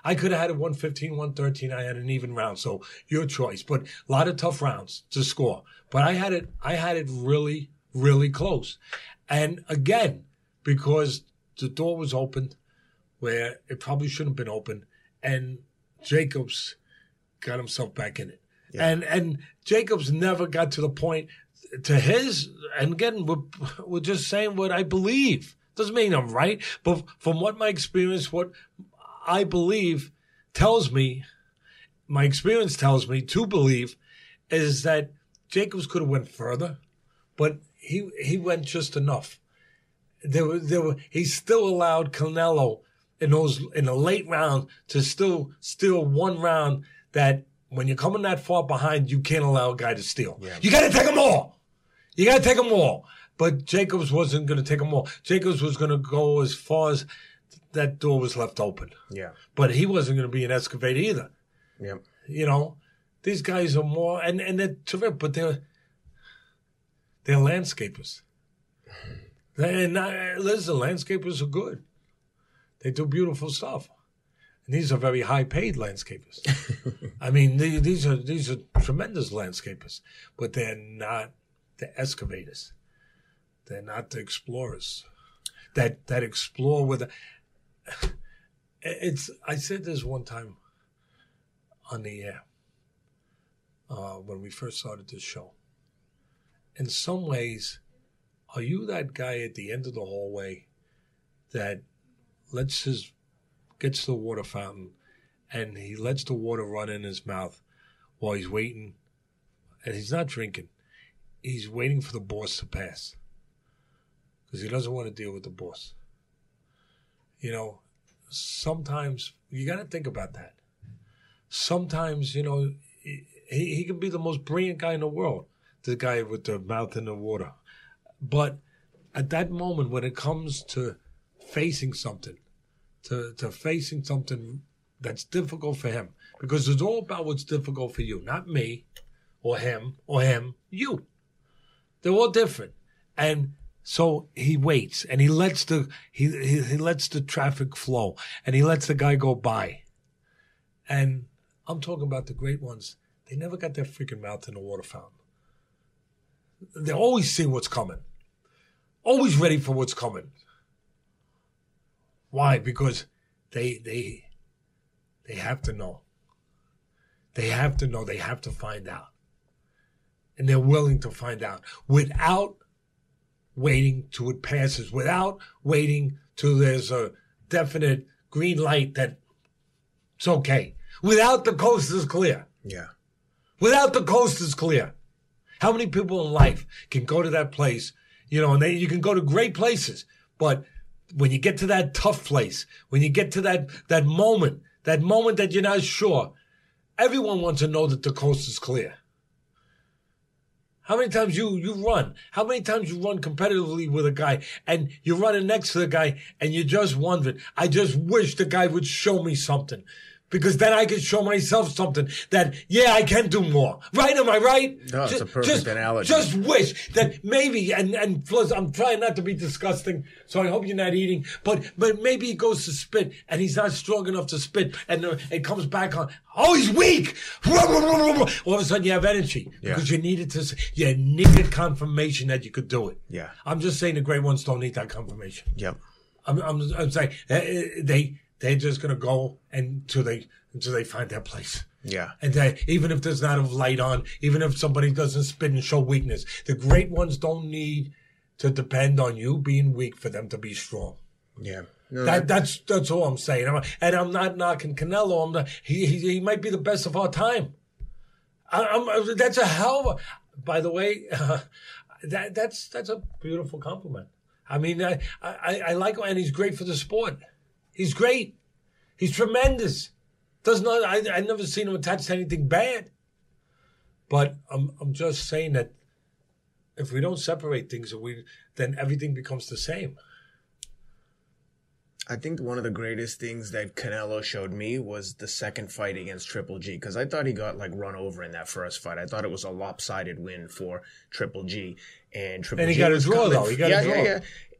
Speaker 2: I could have had a 115, 113. I had an even round. So your choice. But a lot of tough rounds to score. But I had it, I had it really, really close. And again, because the door was opened where it probably shouldn't have been open. And Jacobs got himself back in it. And and Jacobs never got to the point to his and again we're, we're just saying what I believe. Doesn't mean I'm right, but from what my experience, what I believe tells me, my experience tells me to believe is that Jacobs could have went further, but he he went just enough. There were there were he still allowed Canelo in those in the late round to still steal one round that when you're coming that far behind, you can't allow a guy to steal.
Speaker 1: Yeah.
Speaker 2: You got to take them all. You got to take them all. But Jacobs wasn't going to take them all. Jacobs was going to go as far as that door was left open.
Speaker 1: Yeah.
Speaker 2: But he wasn't going to be an excavator either.
Speaker 1: Yeah.
Speaker 2: You know, these guys are more, and, and they're terrific, but they're, they're landscapers. And uh, listen, landscapers are good. They do beautiful stuff. And these are very high paid landscapers. I mean, the- these are these are tremendous landscapers, but they're not the excavators. They're not the explorers that that explore with. It's. I said this one time on the air uh, when we first started this show. In some ways, are you that guy at the end of the hallway that lets his gets the water fountain and he lets the water run in his mouth while he's waiting and he's not drinking he's waiting for the boss to pass because he doesn't want to deal with the boss you know sometimes you got to think about that sometimes you know he, he can be the most brilliant guy in the world the guy with the mouth in the water but at that moment when it comes to facing something to, to facing something that's difficult for him because it's all about what's difficult for you, not me or him or him, you. They're all different. And so he waits and he lets the he, he he lets the traffic flow and he lets the guy go by. And I'm talking about the great ones. They never got their freaking mouth in the water fountain. They always see what's coming. Always ready for what's coming. Why? Because they they they have to know. They have to know. They have to find out. And they're willing to find out without waiting till it passes, without waiting till there's a definite green light that it's okay. Without the coast is clear.
Speaker 1: Yeah.
Speaker 2: Without the coast is clear. How many people in life can go to that place, you know, and they, you can go to great places, but when you get to that tough place, when you get to that, that moment, that moment that you're not sure, everyone wants to know that the coast is clear. How many times you you run? How many times you run competitively with a guy and you're running next to the guy and you're just wondering, I just wish the guy would show me something because then I can show myself something that, yeah, I can do more. Right? Am I right?
Speaker 1: No, it's a perfect
Speaker 2: just,
Speaker 1: analogy.
Speaker 2: Just wish that maybe, and, and plus, I'm trying not to be disgusting, so I hope you're not eating, but, but maybe he goes to spit and he's not strong enough to spit and uh, it comes back on, oh, he's weak. All of a sudden you have energy
Speaker 1: Yeah.
Speaker 2: because you needed to, you needed confirmation that you could do it.
Speaker 1: Yeah.
Speaker 2: I'm just saying the great ones don't need that confirmation.
Speaker 1: Yep.
Speaker 2: I'm, I'm, I'm saying uh, uh, they they're just gonna go until they until they find their place.
Speaker 1: Yeah.
Speaker 2: And they, even if there's not a light on, even if somebody doesn't spin and show weakness, the great ones don't need to depend on you being weak for them to be strong.
Speaker 1: Yeah. No,
Speaker 2: That, that's that's all I'm saying. I'm- And I'm not knocking Canelo. I'm not, he, he he might be the best of our time. I, I'm, that's a hell of a. By the way, that that's that's a beautiful compliment. I mean, I, I I like him, and he's great for the sport. He's great. He's tremendous. Does not. I I never seen him attached to anything bad. But I'm I'm just saying that if we don't separate things, we then everything becomes the same.
Speaker 1: I think one of the greatest things that Canelo showed me was the second fight against Triple G because I thought he got like run over in that first fight. I thought it was a lopsided win for Triple G, and Triple G.
Speaker 2: And he
Speaker 1: G
Speaker 2: got a
Speaker 1: was
Speaker 2: draw, though. He got a
Speaker 1: yeah,
Speaker 2: draw.
Speaker 1: Yeah, yeah,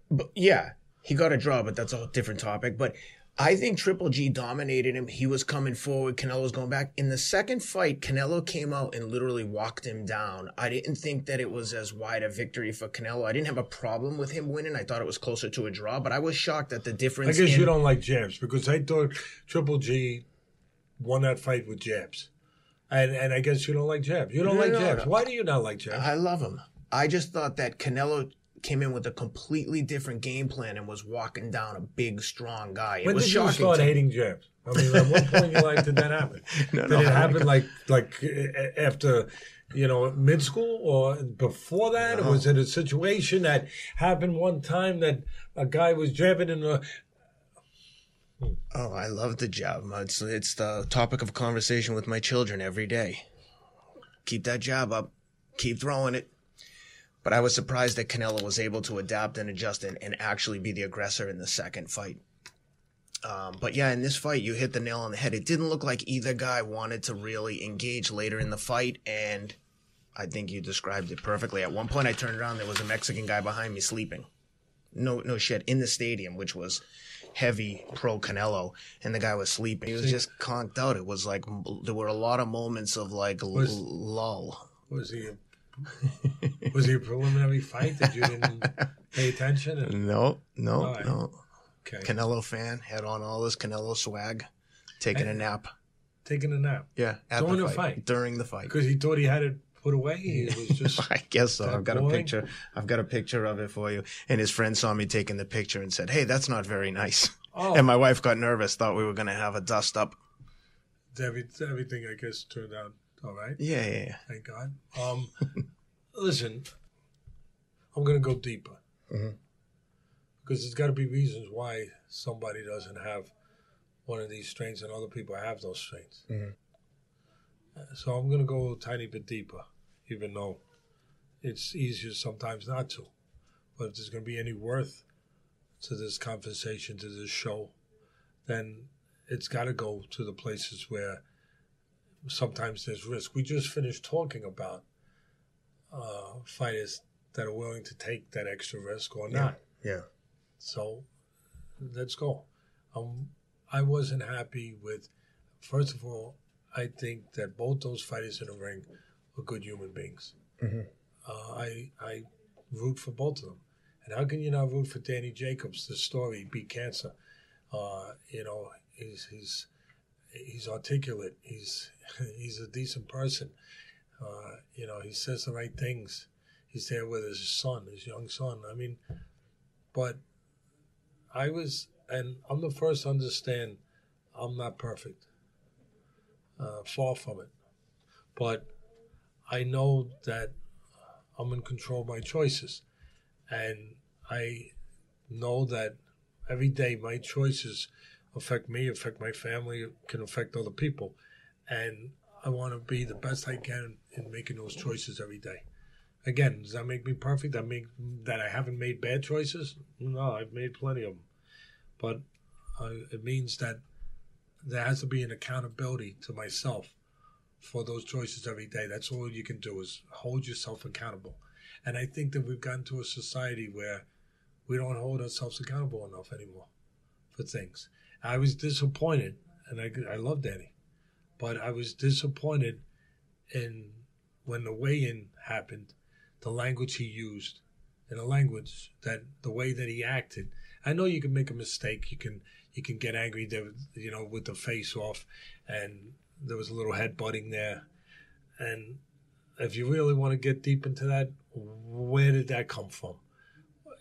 Speaker 1: but yeah, he got a draw, but that's a different topic. But I think Triple G dominated him. He was coming forward. Canelo was going back. In the second fight, Canelo came out and literally walked him down. I didn't think that it was as wide a victory for Canelo. I didn't have a problem with him winning. I thought it was closer to a draw, but I was shocked at the difference.
Speaker 2: I guess
Speaker 1: in-
Speaker 2: you don't like jabs because I thought Triple G won that fight with jabs. And and I guess you don't like jabs. You don't
Speaker 1: No,
Speaker 2: like
Speaker 1: no,
Speaker 2: jabs.
Speaker 1: no.
Speaker 2: Why do you not like jabs?
Speaker 1: I love him. I just thought that Canelo came in with a completely different game plan and was walking down a big, strong guy. It
Speaker 2: when
Speaker 1: was
Speaker 2: did you
Speaker 1: shocking.
Speaker 2: start
Speaker 1: to
Speaker 2: hating jabs? I mean, at what point you like did that happen?
Speaker 1: No,
Speaker 2: did
Speaker 1: no,
Speaker 2: it happen
Speaker 1: like-
Speaker 2: like like uh, after you know mid school or before that? Or was it a situation that happened one time that a guy was jabbing in a
Speaker 1: Oh, I love the jab. It's, it's the topic of conversation with my children every day. Keep that jab up. Keep throwing it. But I was surprised that Canelo was able to adapt and adjust and, and actually be the aggressor in the second fight. Um, but yeah, in this fight, you hit the nail on the head. It didn't look like either guy wanted to really engage later in the fight, and I think you described it perfectly. At one point, I turned around, there was a Mexican guy behind me sleeping. No, no shit, in the stadium, which was heavy pro Canelo, and the guy was sleeping. He was just conked out. It was like there were a lot of moments of like l-
Speaker 2: Was-
Speaker 1: lull.
Speaker 2: was he a, was he a preliminary fight that you didn't pay attention? And,
Speaker 1: No, no,
Speaker 2: right.
Speaker 1: no.
Speaker 2: okay,
Speaker 1: Canelo fan had on all his Canelo swag, taking a nap.
Speaker 2: taking a nap
Speaker 1: Yeah,
Speaker 2: During
Speaker 1: the
Speaker 2: the
Speaker 1: fight,
Speaker 2: fight?
Speaker 1: during the fight.
Speaker 2: because he thought he had it put away. He was just
Speaker 1: I guess so. I've got a picture. I've got a picture of it for you. And his friend saw me taking the picture and said, "Hey, that's not very nice."
Speaker 2: oh,
Speaker 1: And my wife got nervous, thought we were going to have a dust up.
Speaker 2: every, everything I guess turned out all right.
Speaker 1: Yeah, yeah, yeah.
Speaker 2: Thank God. Um, listen, I'm gonna go deeper
Speaker 1: Mhm.
Speaker 2: because there's got to be reasons why somebody doesn't have one of these strains and other people have those strains.
Speaker 1: Mhm.
Speaker 2: Uh, So I'm gonna go a tiny bit deeper, even though it's easier sometimes not to. But if there's gonna be any worth to this conversation, to this show, then it's got to go to the places where sometimes there's risk. We just finished talking about uh, fighters that are willing to take that extra risk or not.
Speaker 1: Yeah.
Speaker 2: So let's go. Um, I wasn't happy with. First of all, I think that both those fighters in the ring are good human beings.
Speaker 1: Mhm.
Speaker 2: Uh, I I root for both of them. And how can you not root for Danny Jacobs? The story, beat cancer. Uh, you know, his, he's he's articulate. He's he's a decent person. Uh, you know, he says the right things. He's there with his son, his young son. I mean, but I was, and I'm the first to understand I'm not perfect. Uh, far from it. But I know that I'm in control of my choices. And I know that every day my choices affect me, affect my family, can affect other people. And I want to be the best I can in making those choices every day. Again, does that make me perfect? That make that I haven't made bad choices? No, I've made plenty of them. But uh, it means that there has to be an accountability to myself for those choices every day. That's all you can do is hold yourself accountable. And I think that we've gotten to a society where we don't hold ourselves accountable enough anymore for things. I was disappointed, and I, I love Danny, but I was disappointed in when the weigh-in happened, the language he used, and the language that the way that he acted. I know you can make a mistake. You can you can get angry, there, you know, with the face off, and there was a little head butting there, and if you really want to get deep into that, where did that come from?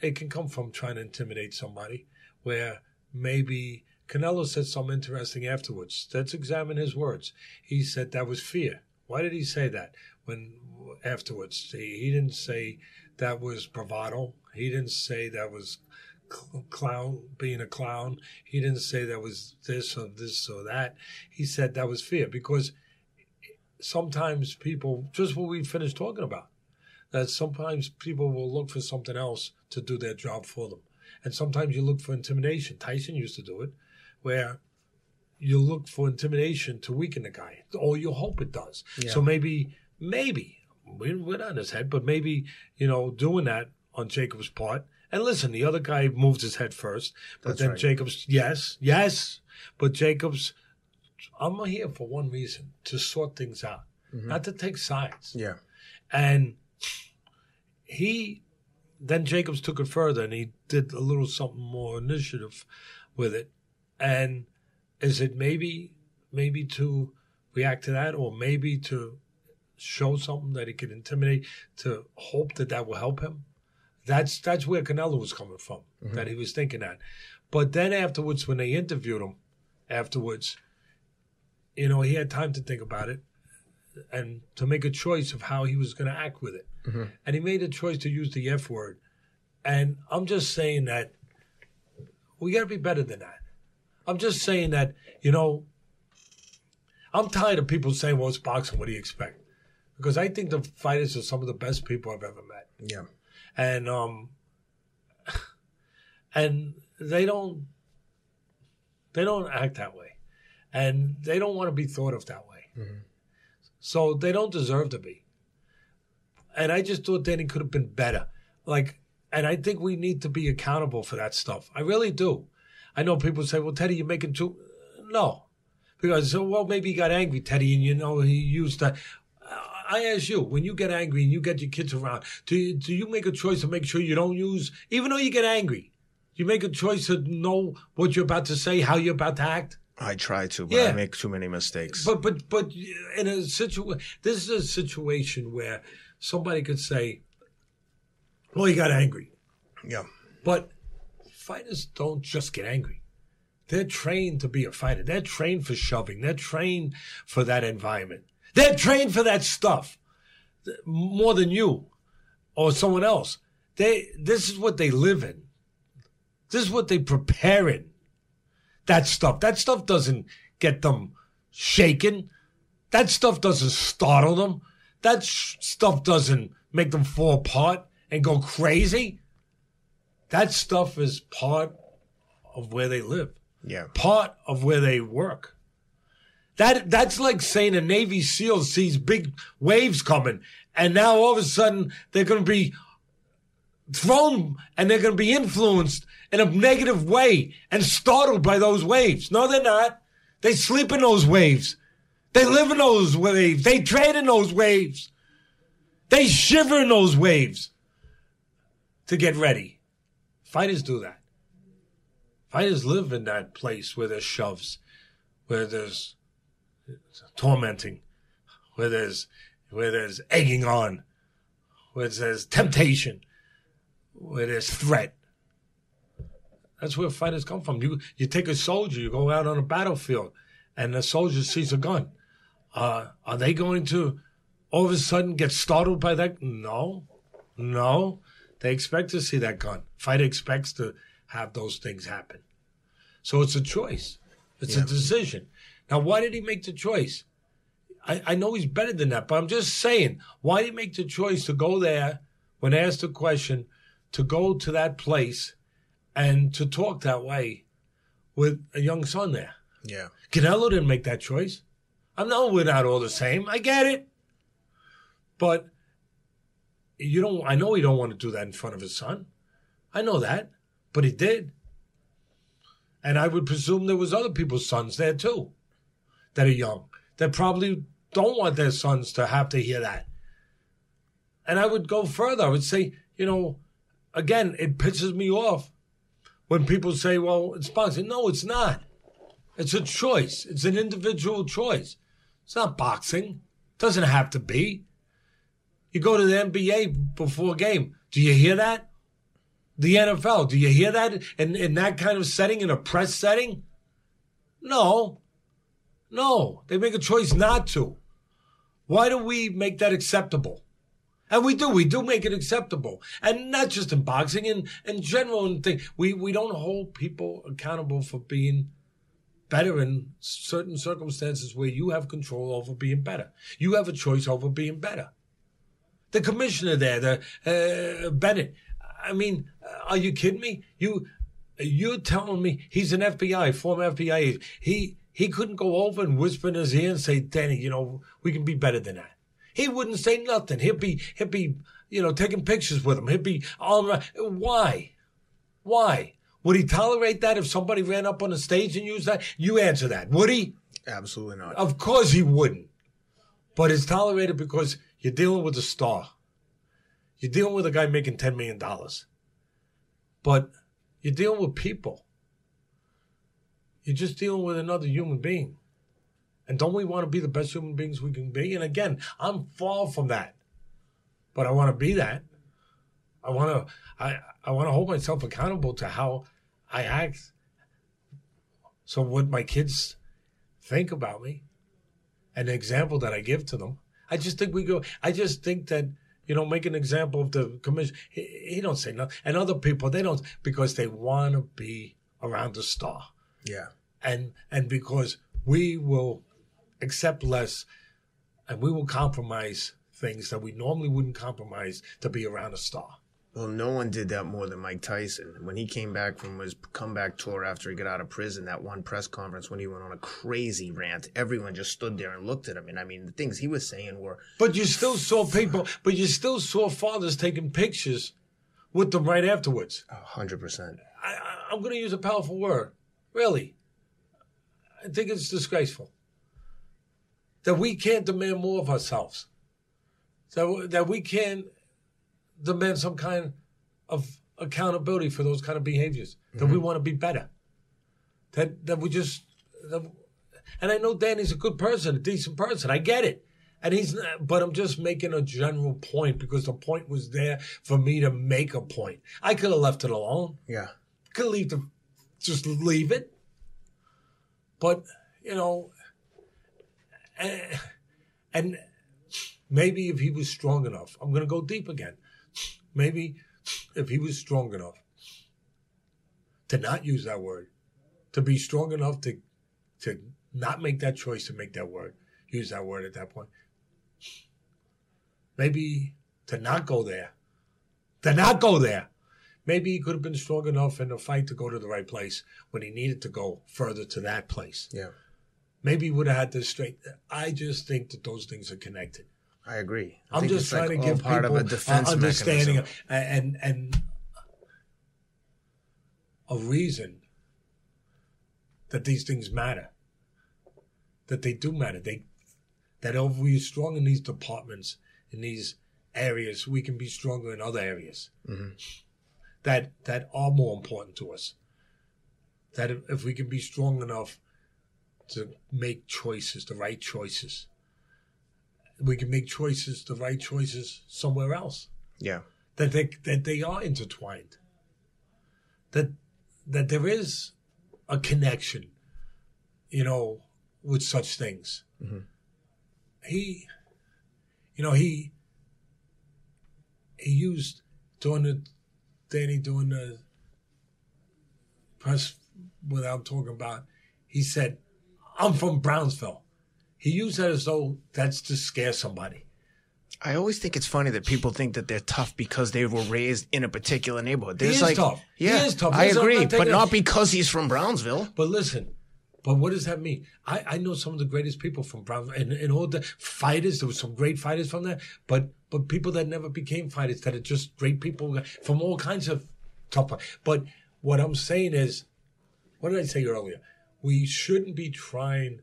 Speaker 2: It can come from trying to intimidate somebody, where maybe Canelo said something interesting afterwards. Let's examine his words. He said that was fear. Why did he say that? When afterwards, he, he didn't say that was bravado. He didn't say that was clown being a clown. He didn't say that was this or this or that. He said that was fear because sometimes people, just what we finished talking about, that sometimes people will look for something else to do their job for them. And sometimes you look for intimidation. Tyson used to do it, where you look for intimidation to weaken the guy, or you hope it does. Yeah. So maybe, maybe, we're not in his head, but maybe, you know, doing that on Jacob's part – and listen, the other guy moved his head first, but That's then right. Jacobs, yes, yes, but Jacobs, I'm here for one reason to sort things out, mm-hmm. not to take sides.
Speaker 1: Yeah.
Speaker 2: And he, then Jacobs took it further and he did a little something more initiative with it. And is it maybe, maybe to react to that or maybe to show something that he could intimidate to hope that that will help him? That's that's where Canelo was coming from. Mm-hmm. That he was thinking that. But then afterwards, when they interviewed him, afterwards, you know, he had time to think about it and to make a choice of how he was going to act with it. Mm-hmm. And he made a choice to use the F word. And I'm just saying that we got to be better than that. I'm just saying that, you know, I'm tired of people saying, well, it's boxing. What do you expect? Because I think the fighters are some of the best people I've ever met.
Speaker 1: Yeah
Speaker 2: and um, and they don't they don't act that way, and they don't want to be thought of that way. Mm-hmm. So they don't deserve to be. And I just thought Danny could have been better. Like, and I think we need to be accountable for that stuff. I really do. I know people say, "Well, Teddy, you're making too." No, because well, maybe he got angry, Teddy, and you know he used that. I ask you, when you get angry and you get your kids around, do you, do you make a choice to make sure you don't use, even though you get angry, you make a choice to know what you're about to say, how you're about to act?
Speaker 1: I try to, but yeah. I make too many mistakes.
Speaker 2: But but but in a situation, this is a situation where somebody could say, "Well, you got angry."
Speaker 1: Yeah.
Speaker 2: But fighters don't just get angry. They're trained to be a fighter. They're trained for shoving. They're trained for that environment. They're trained for that stuff more than you or someone else. They, this is what they live in. This is what they prepare in. That stuff. That stuff doesn't get them shaken. That stuff doesn't startle them. That sh- stuff doesn't make them fall apart and go crazy. That stuff is part of where they live.
Speaker 1: Yeah.
Speaker 2: Part of where they work. That that's like saying a Navy SEAL sees big waves coming, and now all of a sudden they're going to be thrown and they're going to be influenced in a negative way and startled by those waves. No, they're not. They sleep in those waves. They live in those waves. They train in those waves. They shiver in those waves to get ready. Fighters do that. Fighters live in that place where there's shoves, where there's tormenting, where there's where there's egging on, where there's temptation, where there's threat. That's where fighters come from. You you take a soldier, you go out on a battlefield, and the soldier sees a gun. Uh, are they going to all of a sudden get startled by that? No, no. They expect to see that gun. Fighter expects to have those things happen. So it's a choice. It's yeah. a decision. Now, why did he make the choice? I, I know he's better than that, but I'm just saying, why did he make the choice to go there when asked a question, to go to that place and to talk that way with a young son there?
Speaker 1: Yeah.
Speaker 2: Canelo didn't make that choice. I know we're not all the same. I get it. But you don't I know he don't want to do that in front of his son. I know that. But he did. And I would presume there was other people's sons there too that are young that probably don't want their sons to have to hear that. And I would go further. I would say, you know, again, it pisses me off when people say, well, it's boxing. No, it's not. It's a choice. It's an individual choice. It's not boxing. It doesn't have to be. You go to the NBA before game. Do you hear that? The NFL, do you hear that in, in that kind of setting, in a press setting? No. No. They make a choice not to. Why do we make that acceptable? And we do, we do make it acceptable. And not just in boxing, in, in general and thing. We we don't hold people accountable for being better in certain circumstances where you have control over being better. You have a choice over being better. The commissioner there, the uh, Bennett. I mean, are you kidding me? You you're telling me he's an FBI, former FBI. He he couldn't go over and whisper in his ear and say, Danny, you know, we can be better than that. He wouldn't say nothing. He'd be, he'd be, you know, taking pictures with him. He'd be all around. Why? Why? Would he tolerate that if somebody ran up on the stage and used that? You answer that. Would he?
Speaker 1: Absolutely not.
Speaker 2: Of course he wouldn't. But it's tolerated because you're dealing with a star. You're dealing with a guy making $10 million. But you're dealing with people. You're just dealing with another human being. And don't we want to be the best human beings we can be? And again, I'm far from that. But I want to be that. I want to I, I want to hold myself accountable to how I act. So what my kids think about me and the example that I give to them. I just think we go I just think that you know, make an example of the commission. He, he don't say nothing, and other people they don't because they want to be around the star.
Speaker 1: Yeah.
Speaker 2: And and because we will accept less and we will compromise things that we normally wouldn't compromise to be around a star.
Speaker 1: Well, no one did that more than Mike Tyson. When he came back from his comeback tour after he got out of prison, that one press conference when he went on a crazy rant, everyone just stood there and looked at him. And I mean, the things he was saying were.
Speaker 2: But you still saw people, but you still saw fathers taking pictures with them right afterwards.
Speaker 1: hundred percent.
Speaker 2: I, I'm going to use a powerful word. Really. I think it's disgraceful that we can't demand more of ourselves. That, that we can't demand some kind of accountability for those kind of behaviors. That mm-hmm. we want to be better. That that we just that, and I know Danny's a good person, a decent person. I get it. And he's not, but I'm just making a general point because the point was there for me to make a point. I could have left it alone.
Speaker 1: Yeah.
Speaker 2: Could leave the just leave it. But, you know, and, and maybe if he was strong enough, I'm going to go deep again. Maybe if he was strong enough to not use that word, to be strong enough to to not make that choice to make that word, use that word at that point. Maybe to not go there, to not go there. Maybe he could have been strong enough in the fight to go to the right place when he needed to go further to that place.
Speaker 1: Yeah.
Speaker 2: Maybe he would have had the strength. I just think that those things are connected.
Speaker 1: I agree. I
Speaker 2: am just trying like to give part people of a defense understanding of, and and a reason that these things matter. That they do matter. They that if we're strong in these departments, in these areas, we can be stronger in other areas mm-hmm. that that are more important to us. That if, if we can be strong enough to make choices, the right choices, we can make choices, the right choices somewhere else.
Speaker 1: Yeah.
Speaker 2: That they that they are intertwined. That that there is a connection, you know, with such things. Mm-hmm. He, you know, he he used during the Danny doing the press without talking about. He said, "I'm from Brownsville." He used that as though that's to scare somebody.
Speaker 1: I always think it's funny that people think that they're tough because they were raised in a particular neighborhood. There's
Speaker 2: is
Speaker 1: like,
Speaker 2: tough. He
Speaker 1: Yeah,
Speaker 2: is tough.
Speaker 1: I agree,
Speaker 2: not
Speaker 1: but not because he's from Brownsville.
Speaker 2: But listen, but what does that mean? I, I know some of the greatest people from Brown and, and all the fighters. There were some great fighters from there, but but people that never became fighters that are just great people from all kinds of tough. But what I'm saying is, what did I say earlier? We shouldn't be trying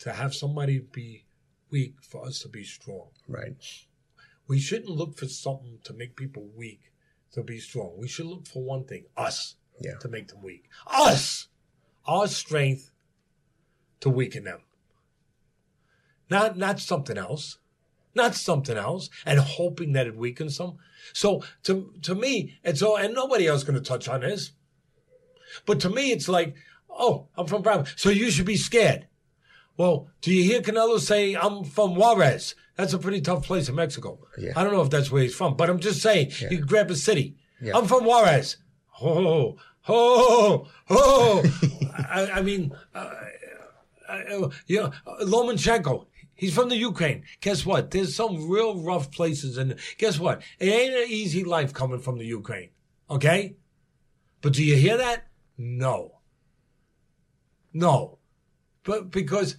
Speaker 2: to have somebody be weak for us to be strong.
Speaker 1: Right.
Speaker 2: We shouldn't look for something to make people weak to be strong. We should look for one thing, us,
Speaker 1: Yeah.
Speaker 2: to make them weak. Us! Our strength to weaken them. Not not something else. Not something else. And hoping that it weakens them. So to to me, it's all and nobody else gonna touch on this. But to me, it's like, oh, I'm from Brown. So you should be scared. Well, do you hear Canelo say, I'm from Juarez? That's a pretty tough place in Mexico.
Speaker 1: Yeah.
Speaker 2: I don't know if that's where he's from, but I'm just saying, you can grab a city.
Speaker 1: Yeah.
Speaker 2: I'm from Juarez. Oh, oh, oh. I, I mean, uh, uh, you know, Lomachenko, he's from the Ukraine. Guess what? There's some real rough places. And guess what? It ain't an easy life coming from the Ukraine. Okay? But do you hear that? No. No. But because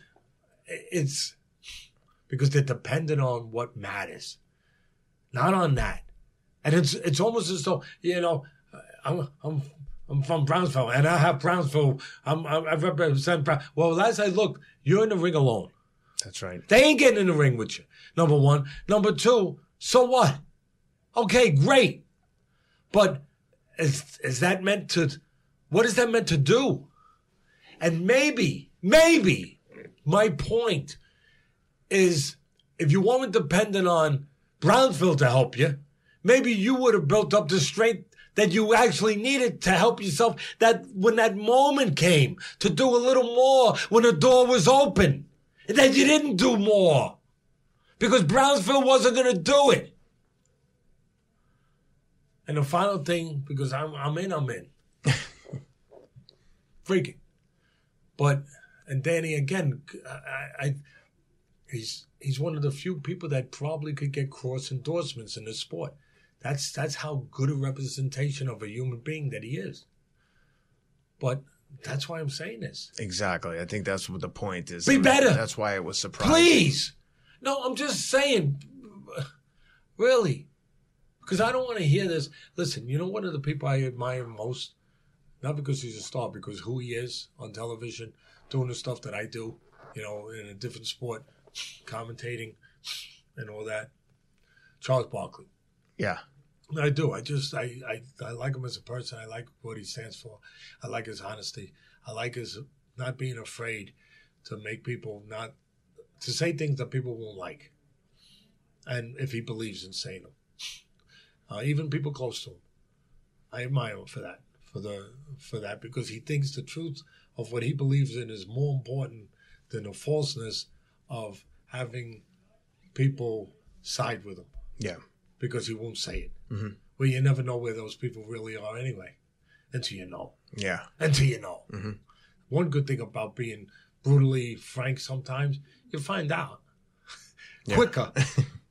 Speaker 2: it's because they're dependent on what matters, not on that. And it's it's almost as though you know I'm I'm I'm from Brownsville and I have Brownsville. I'm, I'm I represent Brown. Well, as I look, you're in the ring alone.
Speaker 1: That's right.
Speaker 2: They ain't getting in the ring with you. Number one. Number two. So what? Okay, great. But is is that meant to? What is that meant to do? And maybe, maybe, my point is, if you weren't dependent on Brownsville to help you, maybe you would have built up the strength that you actually needed to help yourself. That when that moment came to do a little more, when the door was open, that you didn't do more because Brownsville wasn't going to do it. And the final thing, because I'm I'm in, I'm in. Freaking. But and Danny again, I, I he's he's one of the few people that probably could get cross endorsements in the sport. That's that's how good a representation of a human being that he is. But that's why I'm saying this.
Speaker 1: Exactly. I think that's what the point is.
Speaker 2: Be better.
Speaker 1: That's why it was surprising.
Speaker 2: Please. No, I'm just saying. Really. Because I don't want to hear this. Listen, you know one of the people I admire most? Not because he's a star, because who he is on television, doing the stuff that I do, you know, in a different sport, commentating and all that. Charles Barkley.
Speaker 1: Yeah.
Speaker 2: I do. I just I, I I like him as a person. I like what he stands for. I like his honesty. I like his not being afraid to make people not to say things that people won't like. And if he believes in saying them, uh, even people close to him, I admire him for that. For the for that because he thinks the truth of what he believes in is more important than the falseness of having people side with him
Speaker 1: Yeah.
Speaker 2: because he won't say it.
Speaker 1: Mm-hmm.
Speaker 2: Well, you never know where those people really are anyway, until you know.
Speaker 1: Yeah.
Speaker 2: Until you know.
Speaker 1: Mm-hmm.
Speaker 2: One good thing about being brutally frank sometimes, you find out
Speaker 1: Yeah.
Speaker 2: quicker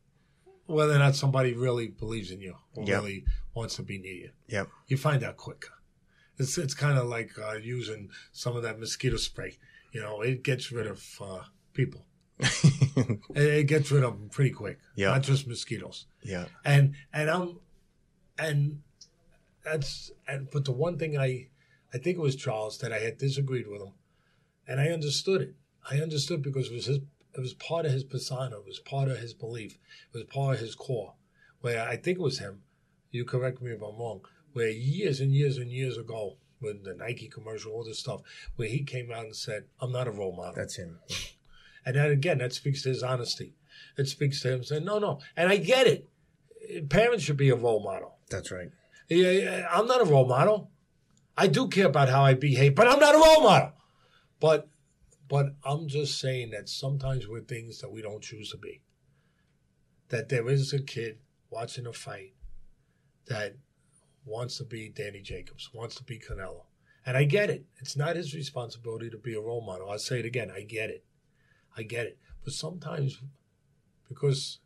Speaker 2: whether or not somebody really believes in you or
Speaker 1: Yep.
Speaker 2: really wants to be near you.
Speaker 1: Yep.
Speaker 2: You find out quicker. It's it's kind of like uh, using some of that mosquito spray. You know, it gets rid of uh, people. It, it gets rid of them pretty quick.
Speaker 1: Yeah.
Speaker 2: Not just mosquitoes.
Speaker 1: yeah.
Speaker 2: and and I'm and that's and but the one thing I I think it was Charles that I had disagreed with him, and I understood it. I understood because it was his it was part of his persona, it was part of his belief, it was part of his core. Where I think it was him. You correct me if I'm wrong. Where years and years and years ago, with the Nike commercial, all this stuff, where he came out and said, "I'm not a role model."
Speaker 1: That's him.
Speaker 2: And that again, that speaks to his honesty. It speaks to him saying, no, no. And I get it. Parents should be a role model.
Speaker 1: That's right.
Speaker 2: Yeah, yeah, I'm not a role model. I do care about how I behave, but I'm not a role model. But but I'm just saying that sometimes we're things that we don't choose to be. That there is a kid watching a fight that wants to be Danny Jacobs, wants to be Canelo. And I get it. It's not his responsibility to be a role model. I'll say it again. I get it. I get it. But sometimes, because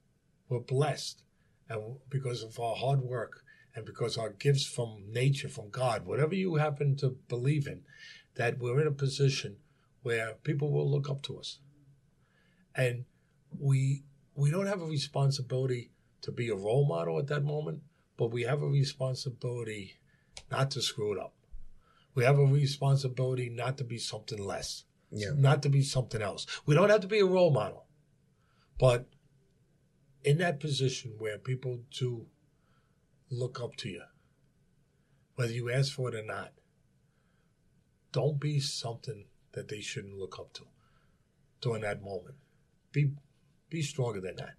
Speaker 2: we're blessed and because of our hard work and because our gifts from nature, from God, whatever you happen to believe in, that we're in a position where people will look up to us. And we we don't have a responsibility to be a role model at that moment, but we have a responsibility not to screw it up. We have a responsibility not to be something less,
Speaker 1: Yeah.
Speaker 2: not to be something else. We don't have to be a role model, but in that position where people do look up to you, whether you ask for it or not, don't be something that they shouldn't look up to during that moment. Be be stronger than that.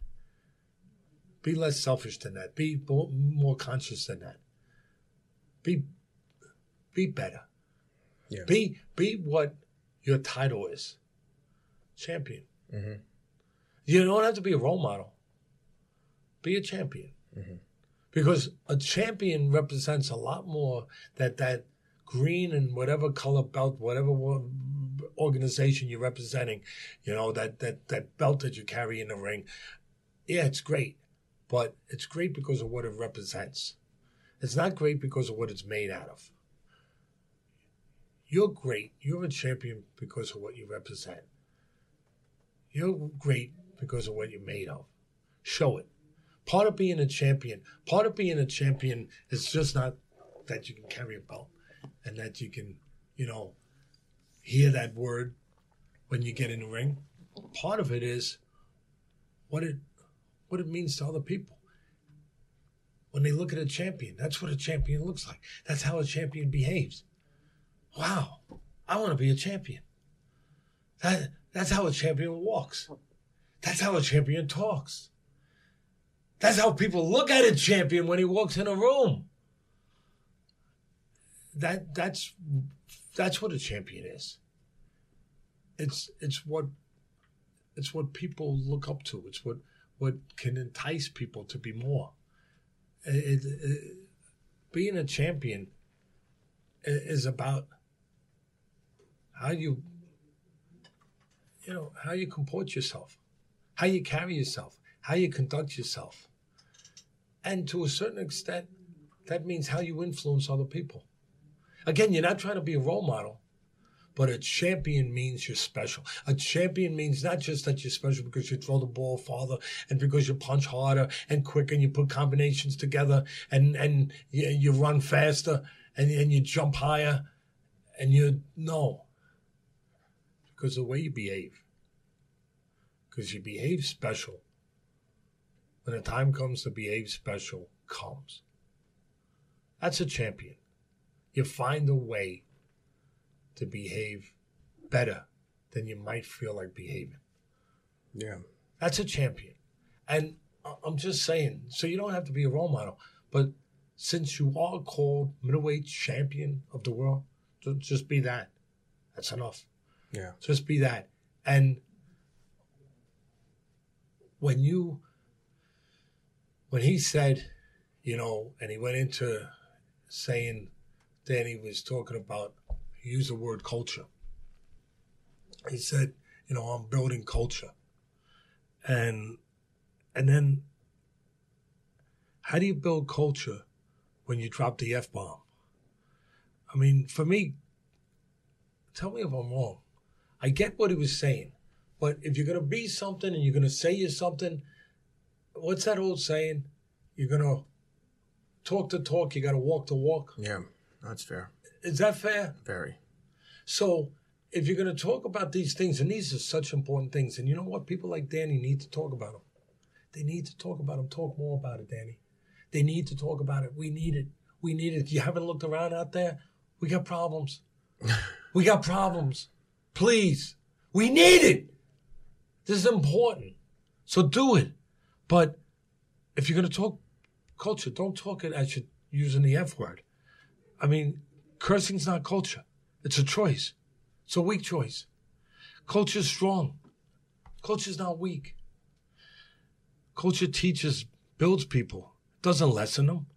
Speaker 2: Be less selfish than that. Be more, more conscious than that. Be be better.
Speaker 1: Yeah.
Speaker 2: Be be what your title is. Champion.
Speaker 1: Mhm.
Speaker 2: You don't have to be a role model. Be a champion. Because a champion represents a lot more that that green and whatever color belt, whatever organization you're representing, you know, that, that, that belt that you carry in the ring. Yeah, it's great, but it's great because of what it represents. It's not great because of what it's made out of. You're great. You're a champion because of what you represent. You're great because of what you're made of. Show it. Part of being a champion, part of being a champion is just not that you can carry a belt and that you can, you know, hear that word when you get in the ring. Part of it is what it what it means to other people. When they look at a champion, that's what a champion looks like. That's how a champion behaves. Wow, I want to be a champion. That that's how a champion walks. That's how a champion talks. That's how people look at a champion when he walks in a room. That that's that's what a champion is. It's it's what it's what people look up to. It's what what can entice people to be more. It, it- it- being a champion is about how you you know how you comport yourself, how you carry yourself, how you conduct yourself, and to a certain extent, that means how you influence other people. Again, you're not trying to be a role model, but a champion means you're special. A champion means not just that you're special because you throw the ball farther and because you punch harder and quicker and you put combinations together and, and you, you run faster and, and you jump higher and you, no. Because the way you behave. Because you behave special. When the time comes to behave special, comes. That's a champion. You find a way to behave better than you might feel like behaving.
Speaker 1: Yeah.
Speaker 2: That's a champion. And I'm just saying, so you don't have to be a role model, but since you are called middleweight champion of the world, just be that. That's enough.
Speaker 1: Yeah.
Speaker 2: Just be that. And when you, when he said, you know, and he went into saying, Danny was talking about, he used the word culture. He said, you know, I'm building culture. And, and then how do you build culture when you drop the F bomb? I mean, for me, tell me if I'm wrong. I get what he was saying, but if you're gonna be something and you're gonna say you're something, what's that old saying? You're gonna talk the talk, you gotta walk the walk.
Speaker 1: Yeah. That's fair.
Speaker 2: Is that fair?
Speaker 1: Very.
Speaker 2: So if you're gonna talk about these things, and these are such important things, and you know what? People like Danny need to talk about them. They need to talk about them. Talk more about it, Danny. They need to talk about it. We need it. We need it. You haven't looked around out there? We got problems. we got problems. Please. We need it. This is important. So do it. But if you're going to talk culture, don't talk it as you're using the F word. I mean, cursing's not culture. It's a choice. It's a weak choice. Culture's strong. Culture's not weak. Culture teaches, builds people, doesn't lessen them.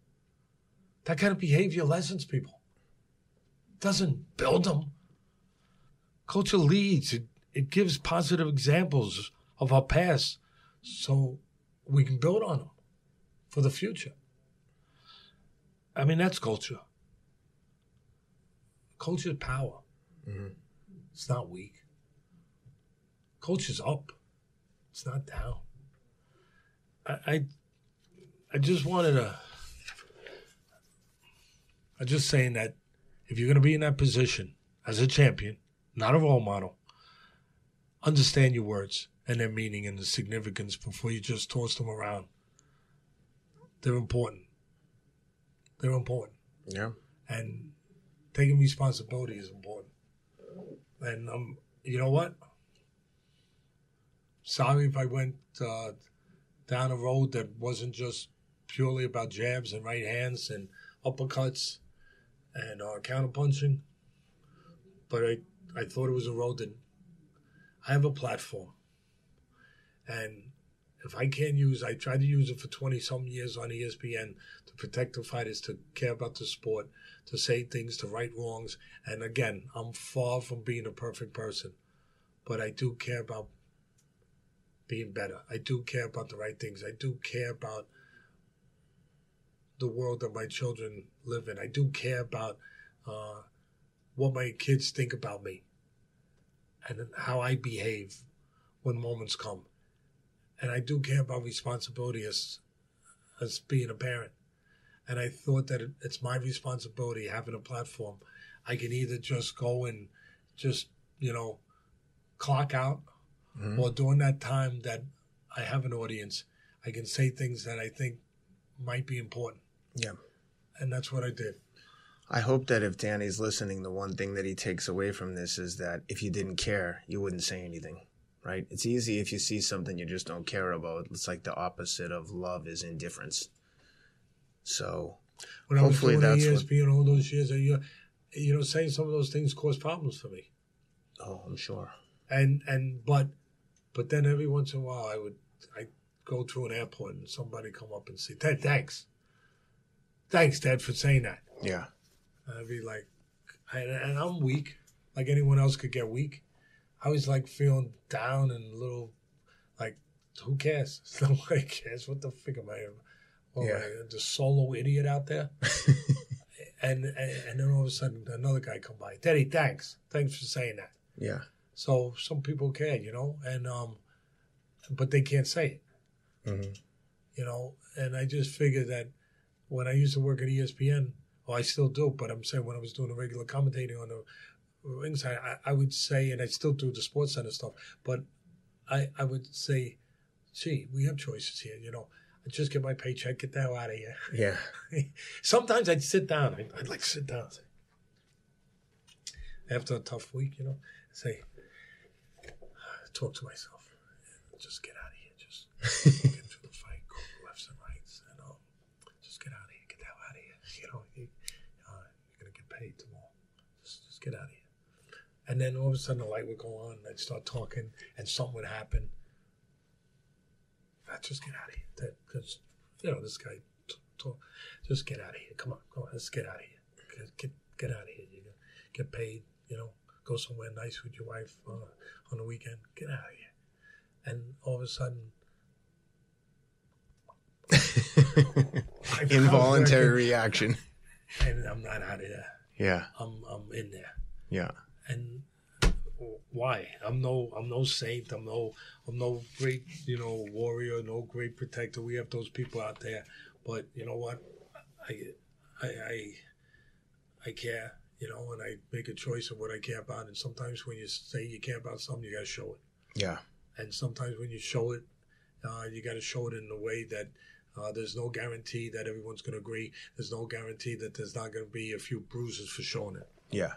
Speaker 2: That kind of behavior lessens people. Doesn't build them. Culture leads. It, it gives positive examples of our past so we can build on them for the future. I mean, that's culture. Culture is power. Mm-hmm. It's not weak. Culture's up. It's not down. I, I, I just wanted to. I'm just saying that if you're going to be in that position as a champion, not a role model, understand your words and their meaning and the significance before you just toss them around. They're important. They're important.
Speaker 1: Yeah.
Speaker 2: And taking responsibility is important. And um, you know what? Sorry if I went uh, down a road that wasn't just purely about jabs and right hands and uppercuts and uh, counterpunching, but I I thought it was a road that I have a platform, and if I can't use, I tried to use it for twenty some years on ESPN to protect the fighters, to care about the sport, to say things, to right wrongs, and again, I'm far from being a perfect person, but I do care about being better. I do care about the right things. I do care about the world that my children live in. I do care about uh, what my kids think about me and how I behave when moments come. And I do care about responsibility as, as being a parent. And I thought that it, it's my responsibility having a platform. I can either just go and just, you know, clock out
Speaker 1: Mhm.
Speaker 2: or during that time that I have an audience, I can say things that I think might be important.
Speaker 1: Yeah.
Speaker 2: And that's what I did.
Speaker 1: I hope that if Danny's listening, the one thing that he takes away from this is that if you didn't care, you wouldn't say anything, right? It's easy if you see something you just don't care about. It's like the opposite of love is indifference. So,
Speaker 2: When
Speaker 1: Hopefully
Speaker 2: I was
Speaker 1: that's what-
Speaker 2: ESPN all those years, you, you know, saying some of those things caused problems for me.
Speaker 1: oh, I'm sure.
Speaker 2: And and but but then every once in a while, I would I go through an airport and somebody come up and say, "Ted, thanks, thanks, Ted, for saying that."
Speaker 1: Yeah.
Speaker 2: And I'd be like, and, and I'm weak, like anyone else could get weak. I was like feeling down and a little, like, who cares? Nobody cares. What the fuck am I? What am
Speaker 1: Yeah.
Speaker 2: I, the solo idiot out there? and, and and then all of a sudden another guy come by. Teddy, thanks, thanks for saying that.
Speaker 1: Yeah.
Speaker 2: So some people can, you know, and um, but they can't say it,
Speaker 1: hmm
Speaker 2: you know. And I just figured that when I used to work at ESPN, well, I still do, but I'm saying when I was doing the regular commentating on the ringside, I, I would say, and I still do the Sports Center stuff, but I I would say, gee, we have choices here, you know. I just get my paycheck, get the hell out of here.
Speaker 1: Yeah.
Speaker 2: Sometimes I'd sit down. I'd, I'd like to sit down. After a tough week, you know, say, talk to myself. Just get out of here. Just get through the fight. Go lefts and rights. And um, just get out of here. Get the hell out of here. You know, you, uh, you're going to get paid tomorrow. Just, just get out of here. And then all of a sudden the light would go on. And I'd start talking and something would happen. I'd just get out of here. That, because, you know, this guy t- talk, just get out of here. Come on, come on, let's get out of here. Get get, get out of here. You know, get paid. You know, go somewhere nice with your wife uh, on the weekend. Get out of here. And all of a sudden,
Speaker 1: Involuntary reaction.
Speaker 2: and I'm not out of there.
Speaker 1: Yeah.
Speaker 2: I'm I'm in there.
Speaker 1: Yeah.
Speaker 2: And why? I'm no I'm no saint. I'm no I'm no great you know warrior. No great protector. We have those people out there, but you know what? I I I, I care. You know, and I make a choice of what I care about. And sometimes when you say you care about something, you got to show it.
Speaker 1: Yeah.
Speaker 2: And sometimes when you show it, uh, you got to show it in a way that uh, there's no guarantee that everyone's going to agree. There's no guarantee that there's not going to be a few bruises for showing it.
Speaker 1: Yeah.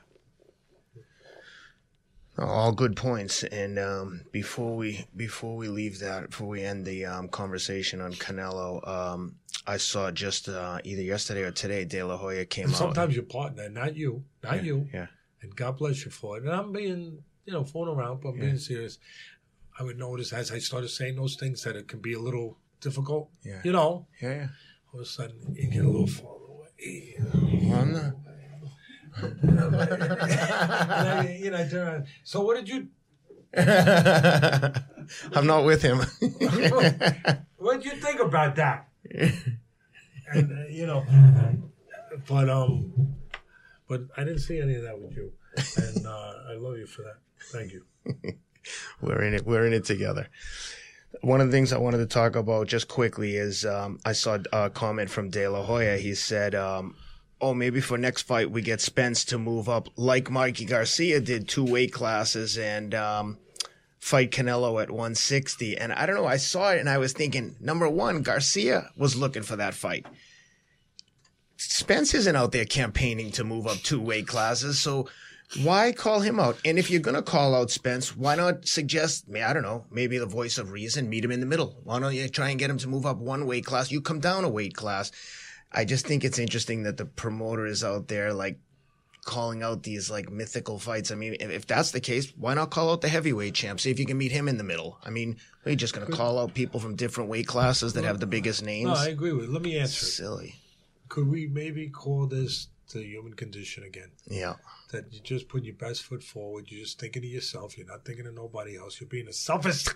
Speaker 1: All good points. And um, before we before we leave that, before we end the um, conversation on Canelo, um, I saw just uh, either yesterday or today, De La Hoya came
Speaker 2: And
Speaker 1: out.
Speaker 2: sometimes your partner, not you, not
Speaker 1: yeah,
Speaker 2: you,
Speaker 1: Yeah.
Speaker 2: and God bless you for it. And I'm being, you know, fooling around, but I'm
Speaker 1: Yeah.
Speaker 2: being serious. I would notice as I started saying those things that it can be a little difficult.
Speaker 1: Yeah.
Speaker 2: You know,
Speaker 1: Yeah. Yeah.
Speaker 2: all of a sudden you get a little far away.
Speaker 1: Well, I'm not.
Speaker 2: I, you know, around. So what did you?
Speaker 1: I'm not with him.
Speaker 2: What do you think about that? and uh, you know, but um, but I didn't see any of that with you, and uh, I love you for that. Thank you.
Speaker 1: we're in it. We're in it together. One of the things I wanted to talk about just quickly is um, I saw a comment from De La Hoya. He said, um, "Oh, maybe for next fight we get Spence to move up like Mikey Garcia did, two weight classes, and um, fight Canelo at 160." And I don't know. I saw it and I was thinking, number one, Garcia was looking for that fight. Spence isn't out there campaigning to move up two weight classes, so why call him out? And if you're going to call out Spence, why not suggest, I don't know, maybe the voice of reason, meet him in the middle? Why don't you try and get him to move up one weight class? You come down a weight class. I just think it's interesting that the promoter is out there like calling out these like mythical fights. I mean, if, if that's the case, why not call out the heavyweight champ? See if you can meet him in the middle. I mean, are you just going to call out people from different weight classes that have the biggest names?
Speaker 2: No, I agree with. Let me answer. it.
Speaker 1: Silly.
Speaker 2: Could we maybe call this the human condition again?
Speaker 1: Yeah.
Speaker 2: That you just put your best foot forward. You're just thinking of yourself. You're not thinking of nobody else. You're being a selfish.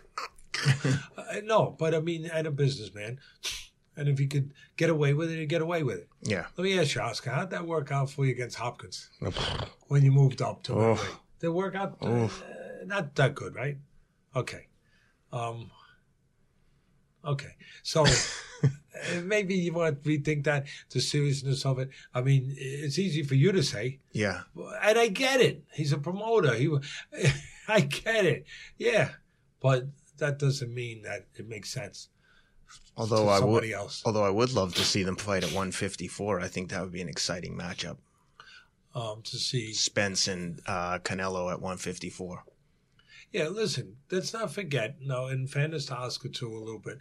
Speaker 2: Uh, no, but I mean, and a businessman. And if you could get away with it, you get away with it.
Speaker 1: Yeah.
Speaker 2: Let me ask you, Oscar, how'd that work out for you against Hopkins when you moved up to middleweight? Did it work out? Uh, not that good, right? Okay. Um, okay. So uh, maybe you want to rethink that, the seriousness of it. I mean, it's easy for you to say,
Speaker 1: Yeah.
Speaker 2: and I get it. He's a promoter. He, I get it. Yeah. But that doesn't mean that it makes sense
Speaker 1: Although I would,
Speaker 2: else.
Speaker 1: although I would love to see them fight at 154. I think that would be an exciting matchup.
Speaker 2: Um, to see
Speaker 1: Spence and uh, Canelo at 154.
Speaker 2: Yeah, listen, let's not forget, no, in fairness to Oscar too, a little bit,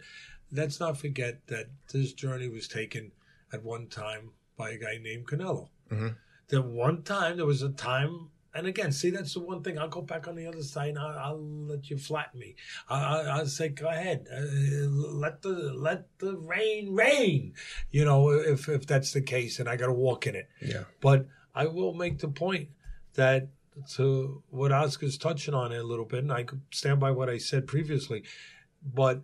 Speaker 2: let's not forget that this journey was taken at one time by a guy named Canelo.
Speaker 1: Mhm.
Speaker 2: There one time, there was a time, and again, see, that's the one thing. I'll go back on the other side and I'll, I'll let you flatten me. I, I, I'll say, go ahead, uh, let the let the rain rain, you know, if if that's the case, and I got to walk in it.
Speaker 1: Yeah.
Speaker 2: But I will make the point that to what Oscar's touching on it a little bit, and I could stand by what I said previously, but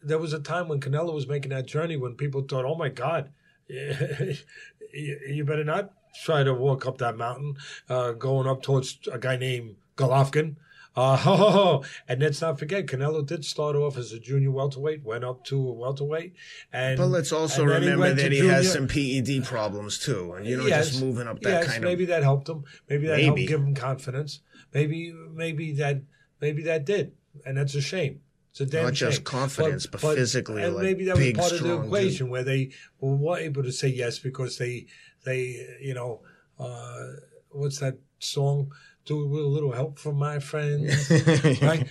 Speaker 2: there was a time when Canelo was making that journey when people thought, "Oh my God, you better not try to walk up that mountain, uh, going up towards a guy named Golovkin." Uh, and let's not forget, Canelo did start off as a junior welterweight, went up to a welterweight, and
Speaker 1: But let's also
Speaker 2: then he
Speaker 1: remember that he has some PED problems too, and you know,
Speaker 2: Yes.
Speaker 1: just moving up that
Speaker 2: yes,
Speaker 1: kind
Speaker 2: maybe
Speaker 1: of.
Speaker 2: Maybe that helped him. Maybe that helped give him confidence. Maybe maybe that maybe that did, and that's a shame. It's a damn
Speaker 1: Not just
Speaker 2: shame.
Speaker 1: confidence, but physically,
Speaker 2: and
Speaker 1: like,
Speaker 2: maybe that was part of the
Speaker 1: strong dude.
Speaker 2: equation where they were able to say yes because they they you know uh, what's that song? Do with a little help from my friends, right?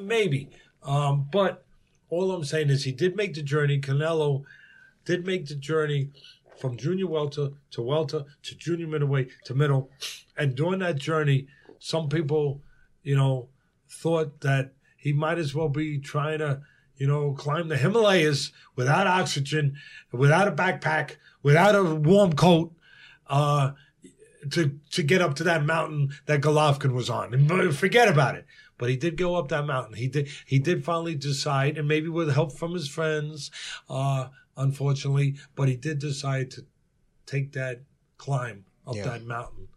Speaker 2: Maybe, um, but all I'm saying is he did make the journey. Canelo did make the journey from junior welter to welter to junior middleweight to middle, and during that journey, some people, you know, thought that he might as well be trying to, you know, climb the Himalayas without oxygen, without a backpack, without a warm coat. Uh, to to get up to that mountain that Golovkin was on. And forget about it. But he did go up that mountain. He did he did finally decide, and maybe with help from his friends, uh, unfortunately, but he did decide to take that climb up
Speaker 1: Yeah.
Speaker 2: that mountain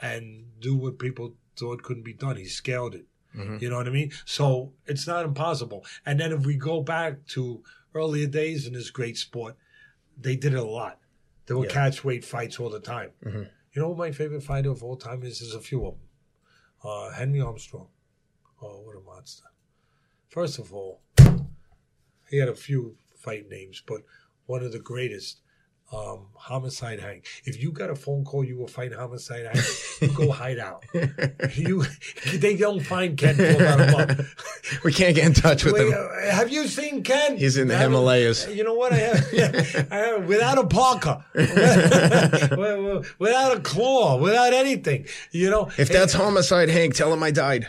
Speaker 2: and do what people thought couldn't be done. He scaled it.
Speaker 1: Mhm.
Speaker 2: You know what I mean? So it's not impossible. And then if we go back to earlier days in this great sport, they did it a lot. There were
Speaker 1: Yeah.
Speaker 2: catch weight fights all the time.
Speaker 1: Mhm.
Speaker 2: You know what my favorite fighter of all time is? There's a few of them. Uh, Henry Armstrong. Oh, what a monster. First of all, he had a few fight names, but one of the greatest, um, Homicide Hank. If you got a phone call, you will fighting Homicide Hank, you go hide out. You, they don't find Ken for about a month.
Speaker 1: we can't get in touch with
Speaker 2: Wait,
Speaker 1: him.
Speaker 2: uh, have you seen Ken?
Speaker 1: He's in the Himalayas.
Speaker 2: You know what? I have, I have without a parka, without a claw, without anything. You know,
Speaker 1: If that's homicide, Hank, tell him I died.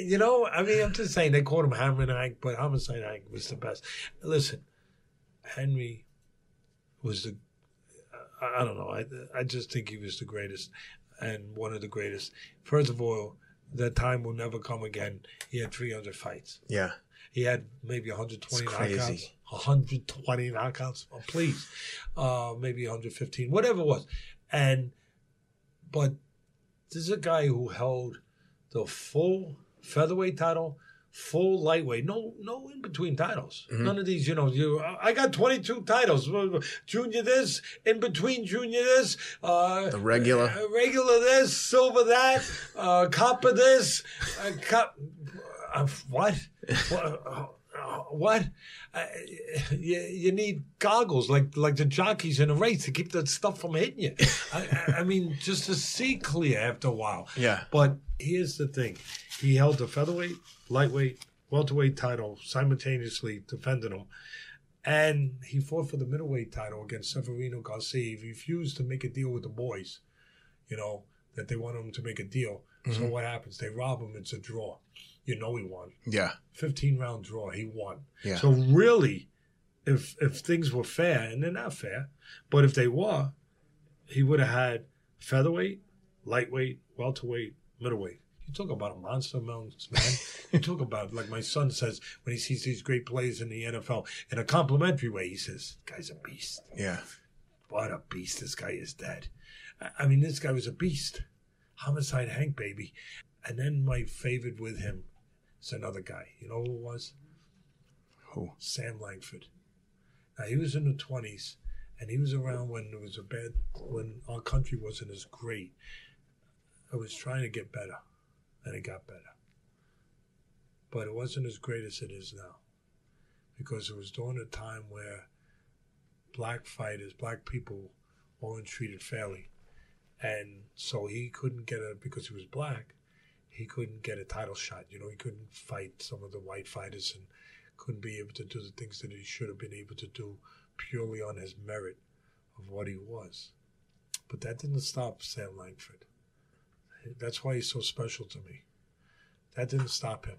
Speaker 2: you know, I mean, I'm just saying they called him Hammer Hank, but Homicide Hank was the best. Listen, Henry was the. I, don't know. I I just think he was the greatest and one of the greatest. First of all, that time will never come again. He had 300 fights.
Speaker 1: Yeah.
Speaker 2: He had maybe 120
Speaker 1: It's
Speaker 2: knockouts.
Speaker 1: crazy.
Speaker 2: 120 knockouts. Oh, please. Uh, maybe 115, whatever it was. And, but this is a guy who held the full featherweight title, full lightweight, no, no in between titles.
Speaker 1: Mm-hmm.
Speaker 2: None of these, you know, you, I got 22 titles. Junior this, in between junior this, uh,
Speaker 1: The regular.
Speaker 2: uh, regular this, silver that, uh, copper this, uh, cop, uh, what? what? Uh, what? Uh, you, you need goggles like like the jockeys in a race to keep that stuff from hitting you. I, I- mean, just to see clear after a while.
Speaker 1: Yeah.
Speaker 2: But here's the thing: he held the featherweight, lightweight, welterweight title simultaneously, defending them, and he fought for the middleweight title against Ceferino Garcia. He refused to make a deal with the boys. You know that they wanted him to make a deal. So what happens? They rob him. It's a draw. You know he won.
Speaker 1: Yeah.
Speaker 2: 15 round draw. He won.
Speaker 1: Yeah.
Speaker 2: So really, if if things were fair, and they're not fair, but if they were, he would have had featherweight, lightweight, welterweight, middleweight. You talk about a monster man. you talk about like my son says when he sees these great players in the NFL in a complimentary way. He says, "Guy's a beast.
Speaker 1: Yeah.
Speaker 2: What a beast! This guy is dead." I mean, this guy was a beast. Homicide Hank, baby. And then my favorite with him is another guy. You know who it was?
Speaker 1: Who?
Speaker 2: Sam Langford. Now he was in the twenties, and he was around when there was a bad when our country wasn't as great. I was trying to get better, and it got better. But it wasn't as great as it is now, because it was during a time where black fighters, black people, weren't treated fairly, and so he couldn't get a because he was black. He couldn't get a title shot. You know, he couldn't fight some of the white fighters and couldn't be able to do the things that he should have been able to do purely on his merit of what he was. But that didn't stop Sam Langford. That's why he's so special to me. That didn't stop him.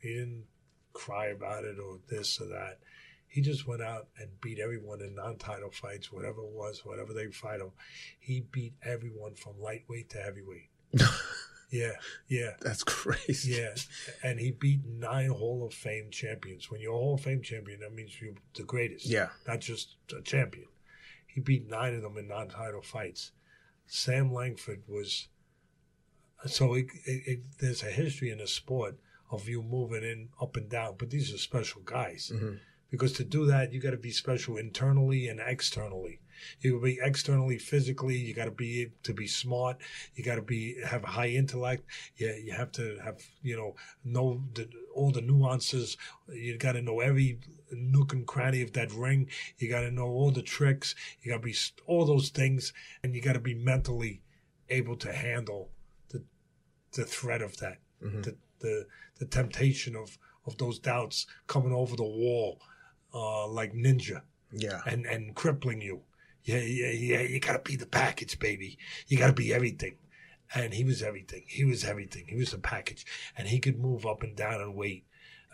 Speaker 2: He didn't cry about it or this or that. He just went out and beat everyone in non-title fights, whatever it was, whatever they fight him. He beat everyone from lightweight to heavyweight. yeah, yeah.
Speaker 1: That's crazy.
Speaker 2: Yeah, and he beat nine Hall of Fame champions. When you're a Hall of Fame champion, that means you're the greatest.
Speaker 1: Yeah.
Speaker 2: not just a champion. He beat nine of them in non-title fights. Sam Langford was. So it, it, it, there's a history in the sport of you moving in up and down, but these are special guys. Mm-hmm. Because to do that, you got to be special internally and externally. You got to be externally, physically. You got to be to be smart. You got to be have a high intellect. You, you have to have you know know the, all the nuances. You got to know every nook and cranny of that ring. You got to know all the tricks. You got to be all those things, and you got to be mentally able to handle the the threat of that, mm-hmm. the, the the temptation of of those doubts coming over the wall uh, like ninja
Speaker 1: Yeah.
Speaker 2: and and crippling you. Yeah, yeah, yeah. You gotta be the package, baby. You gotta be everything. And he was everything. He was everything. He was the package, and he could move up and down and wait.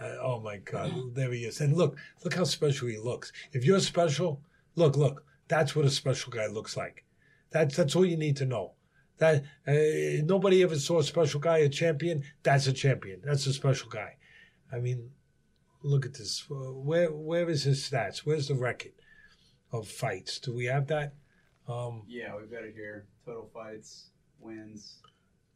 Speaker 2: Uh, oh my God, there he is. And look, look how special he looks. If you're special, look, look. That's what a special guy looks like. That's that's all you need to know. That uh, nobody ever saw a special guy, a champion. That's a champion. That's a special guy. I mean, look at this. Uh, Where where is his stats? Where's the record of fights? Do we have that? Um,
Speaker 3: Yeah, we've got it here. Total fights, wins,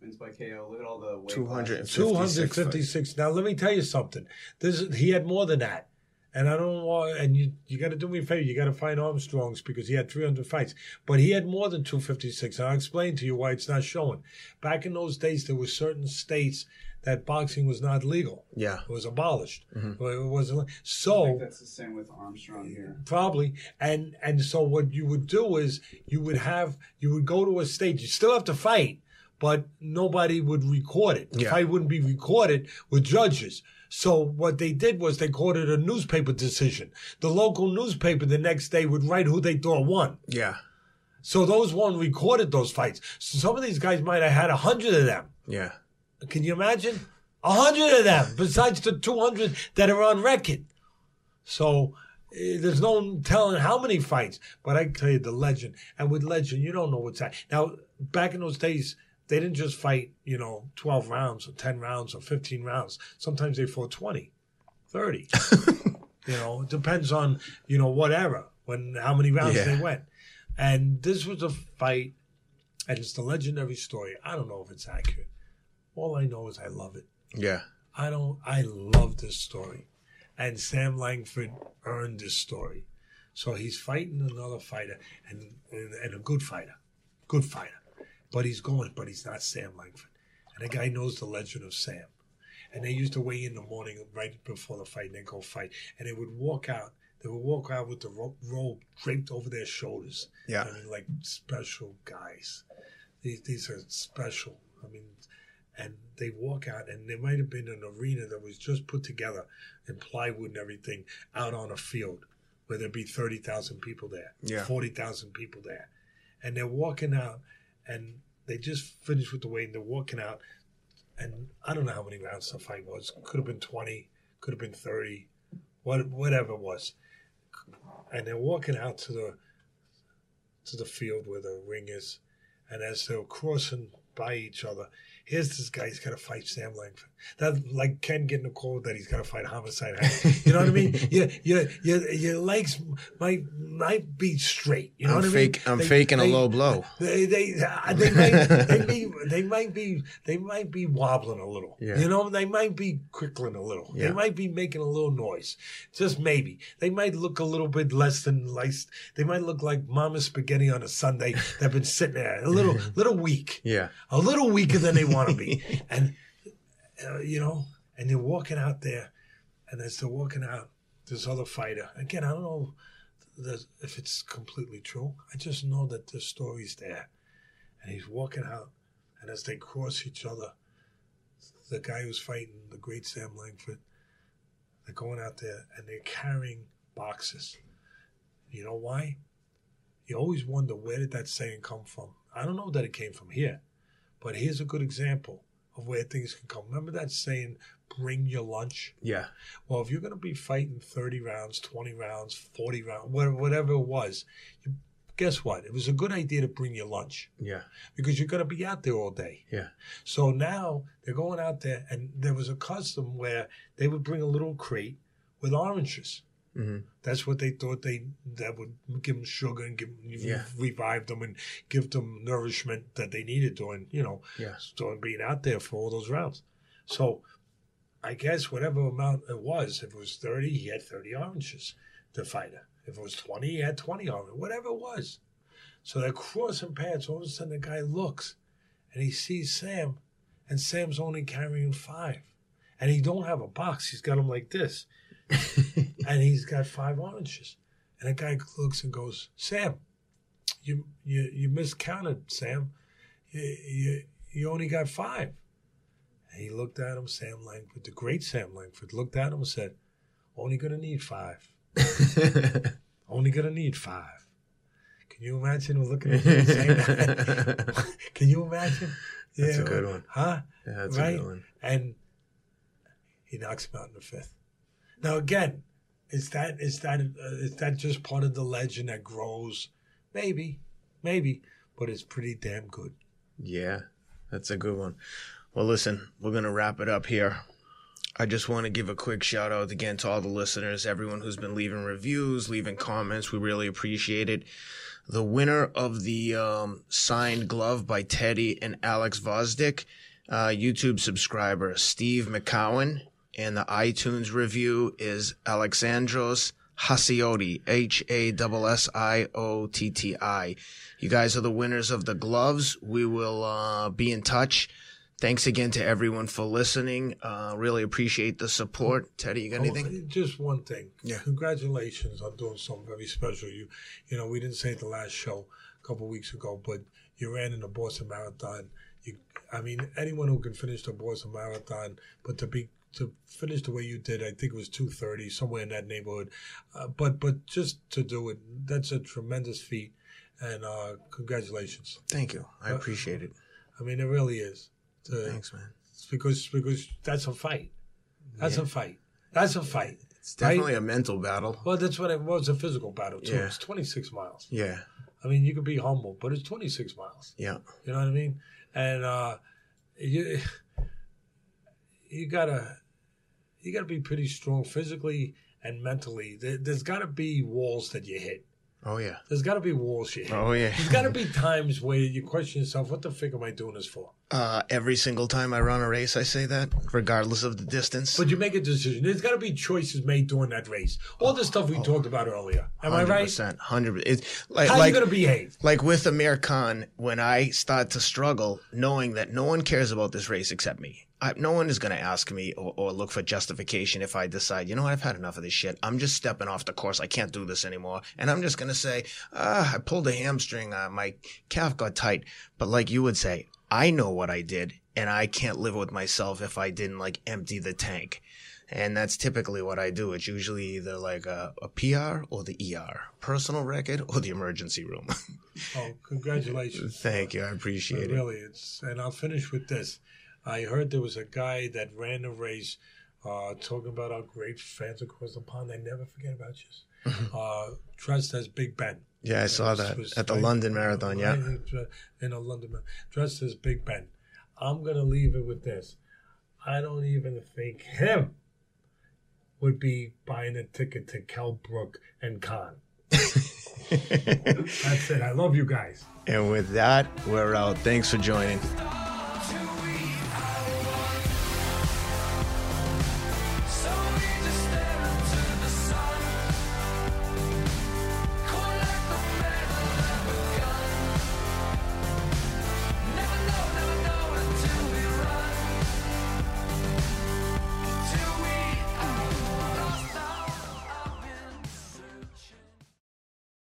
Speaker 3: wins by KO. Look at all the weight
Speaker 1: 200.
Speaker 2: 256. Now let me tell you something. This is, he had more than that. And I don't want and you you got to do me a favor. You got to find Armstrong's because he had 300 fights, but he had more than 256. And I'll explain to you why it's not showing. Back in those days, there were certain states that boxing was not legal.
Speaker 1: Yeah.
Speaker 2: It was abolished. Mm-hmm. Well, It wasn't.
Speaker 3: I think
Speaker 2: So
Speaker 3: that's the same with Armstrong here.
Speaker 2: probably and and so what you would do is you would have you would go to a stage you still have to fight but nobody would record it the
Speaker 1: Yeah.
Speaker 2: fight wouldn't be recorded with judges so what they did was they called it a newspaper decision the local newspaper the next day would write who they thought won
Speaker 1: Yeah.
Speaker 2: so those one recorded those fights so some of these guys might have had a hundred of them
Speaker 1: Yeah.
Speaker 2: Can you imagine? A hundred of them, besides the 200 that are on record. So eh, there's no telling how many fights, but I tell you the legend. And with legend, you don't know what's that. Now, back in those days, they didn't just fight, you know, 12 rounds or 10 rounds or 15 rounds. Sometimes they fought 20, 30. you know, it depends on, you know, what era, when, how many rounds
Speaker 1: Yeah.
Speaker 2: they went. And this was a fight, and it's the legendary story. I don't know if it's accurate. All I know is I love it.
Speaker 1: Yeah.
Speaker 2: I don't. I love this story, and Sam Langford earned this story. So he's fighting another fighter, and and, and a good fighter, good fighter, but he's going, but he's not Sam Langford, and the guy knows the legend of Sam, and they used to weigh in the morning right before the fight, and they go fight, and they would walk out. They would walk out with the ro- robe draped over their shoulders.
Speaker 1: Yeah.
Speaker 2: I mean, like special guys. These these are special. I mean, and they walk out, and there might have been an arena that was just put together in plywood and everything out on a field where there'd be 30,000 people there,
Speaker 1: Yeah.
Speaker 2: 40,000 people there. And they're walking out, and they just finished with the weight, and they're walking out. And I don't know how many rounds the fight was. Could have been 20, could have been 30, what, whatever it was. And they're walking out to the to the field where the ring is, and as they're crossing by each other, here's this guy. He's got to fight Sam Langford. That like Ken getting a call that he's got to fight Homicide. You know what I mean? Your your your your legs might might be straight. You know
Speaker 1: I'm
Speaker 2: what
Speaker 1: fake.
Speaker 2: I mean?
Speaker 1: I'm
Speaker 2: They-
Speaker 1: faking
Speaker 2: they-
Speaker 1: a low blow.
Speaker 2: They they uh, they might they, may, they might be they might be wobbling a little.
Speaker 1: Yeah.
Speaker 2: You know they might be crickling a little.
Speaker 1: Yeah.
Speaker 2: They might be making a little noise. Just maybe they might look a little bit less than like they might look like Mama Spaghetti on a Sunday. They've been sitting there a little little weak,
Speaker 1: Yeah.
Speaker 2: A little weaker than they want to be, and uh, you know, and they're walking out there, and as they're walking out, this other fighter again. I don't know if it's completely true. I just know that the story's there. And he's walking out, and as they cross each other, the guy who's fighting, the great Sam Langford, they're going out there and they're carrying boxes. You know why? You always wonder where did that saying come from? I don't know that it came from here, but here's a good example of where things can come. Remember that saying, bring your lunch?
Speaker 1: Yeah.
Speaker 2: Well, if you're going to be fighting 30 rounds, 20 rounds, 40 rounds, whatever, whatever it was, you, guess what? It was a good idea to bring your lunch
Speaker 1: Yeah.
Speaker 2: because you're going to be out there all day.
Speaker 1: Yeah.
Speaker 2: So now they're going out there, and there was a custom where they would bring a little crate with oranges.
Speaker 1: Hmm
Speaker 2: That's what they thought they that would give them sugar and give
Speaker 1: Yeah.
Speaker 2: revive them and give them nourishment that they needed during you know
Speaker 1: Yeah.
Speaker 2: during being out there for all those rounds. So I guess whatever amount it was, if it was thirty, he had thirty oranges. The fighter. If it was twenty, he had twenty oranges. Whatever it was. So they're crossing paths. All of a sudden, the guy looks and he sees Sam, and Sam's only carrying five, and he don't have a box. He's got them like this and he's got five oranges. And the guy looks and goes, Sam, you you you miscounted, Sam. You you, you only got five. And he looked at him, Sam Langford, the great Sam Langford, looked at him and said, Only gonna need five. Only gonna need five. Can you imagine looking at him saying that? Can you imagine?
Speaker 1: That's a good one.
Speaker 2: Huh?
Speaker 1: Yeah, that's
Speaker 2: Right?
Speaker 1: a good one.
Speaker 2: and he knocks him out in the fifth. Now again, is that is that uh, is that just part of the legend that grows? Maybe, maybe, but it's pretty damn good.
Speaker 1: Yeah, that's a good one. Well, listen, we're to wrap it up here. I just want to give a quick shout out again to all the listeners, everyone who's been leaving reviews, leaving comments. We really appreciate it. The winner of the um, signed glove by Teddy and Alex Gvozdyk, uh, YouTube subscriber Steve McCowan, and the iTunes review is Alexandros Hassiotti, H A S S I O T T I. You guys are the winners of the gloves. We will uh, be in touch. Thanks again to everyone for listening. Uh, really appreciate the support. Teddy, you got anything?
Speaker 2: Oh, just one thing.
Speaker 1: Yeah.
Speaker 2: Congratulations on doing something very special. You, you know, we didn't say it the last show a couple of weeks ago, but you ran in the Boston Marathon. You, I mean, anyone who can finish the Boston Marathon, but to be to finish the way you did, I think it was two thirty, somewhere in that neighborhood. Uh, but but just to do it, that's a tremendous feat, and uh, congratulations.
Speaker 1: Thank you. I
Speaker 2: Uh,
Speaker 1: appreciate it.
Speaker 2: I mean, it really is. To-
Speaker 1: Thanks, man.
Speaker 2: because because that's a fight. That's
Speaker 1: Yeah.
Speaker 2: a fight. That's a fight.
Speaker 1: It's definitely a mental battle.
Speaker 2: Well, that's what it was a physical battle too.
Speaker 1: Yeah.
Speaker 2: It's 26 miles.
Speaker 1: Yeah.
Speaker 2: I mean, you could be humble, but it's 26 miles.
Speaker 1: Yeah.
Speaker 2: You know what I mean? And uh, you you gotta you gotta be pretty strong physically and mentally. There, there's got to be walls that you hit.
Speaker 1: Oh yeah.
Speaker 2: There's got to be walls you hit.
Speaker 1: Oh yeah.
Speaker 2: There's got to be times where you question yourself, what the fuck am I doing this for?
Speaker 1: Uh, every single time I run a race, I say that, regardless of the distance.
Speaker 2: But you make a decision. There's got to be choices made during that race. All the stuff we talked about earlier. Am I right?
Speaker 1: 100%. 100 It's like,
Speaker 2: How
Speaker 1: like,
Speaker 2: you going to behave?
Speaker 1: like with Amir Khan, when I start to struggle, knowing that no one cares about this race except me. I, no one is going to ask me or, or look for justification if I decide, you know what, I've had enough of this shit. I'm just stepping off the course. I can't do this anymore. And I'm just going to say, ah, I pulled a hamstring. Uh, my calf got tight. But like you would say, I know what I did and I can't live with myself if I didn't like empty the tank. And that's typically what I do. It's usually either like a, a PR or the ER, personal record or the emergency room.
Speaker 2: Oh, congratulations.
Speaker 1: Thank you. I appreciate it.
Speaker 2: Really, it's and I'll finish with this. I heard there was a guy that ran a race, uh, talking about our great fans across the pond. I never forget about you. uh, dressed as Big Ben.
Speaker 1: Yeah, I saw that at the London Marathon. Yeah.
Speaker 2: in a London Mar- dressed as Big Ben. I'm gonna leave it with this. I don't even think him would be buying a ticket to Kell Brook and Khan. That's it. I love you guys.
Speaker 1: And with that, we're out. Thanks for joining.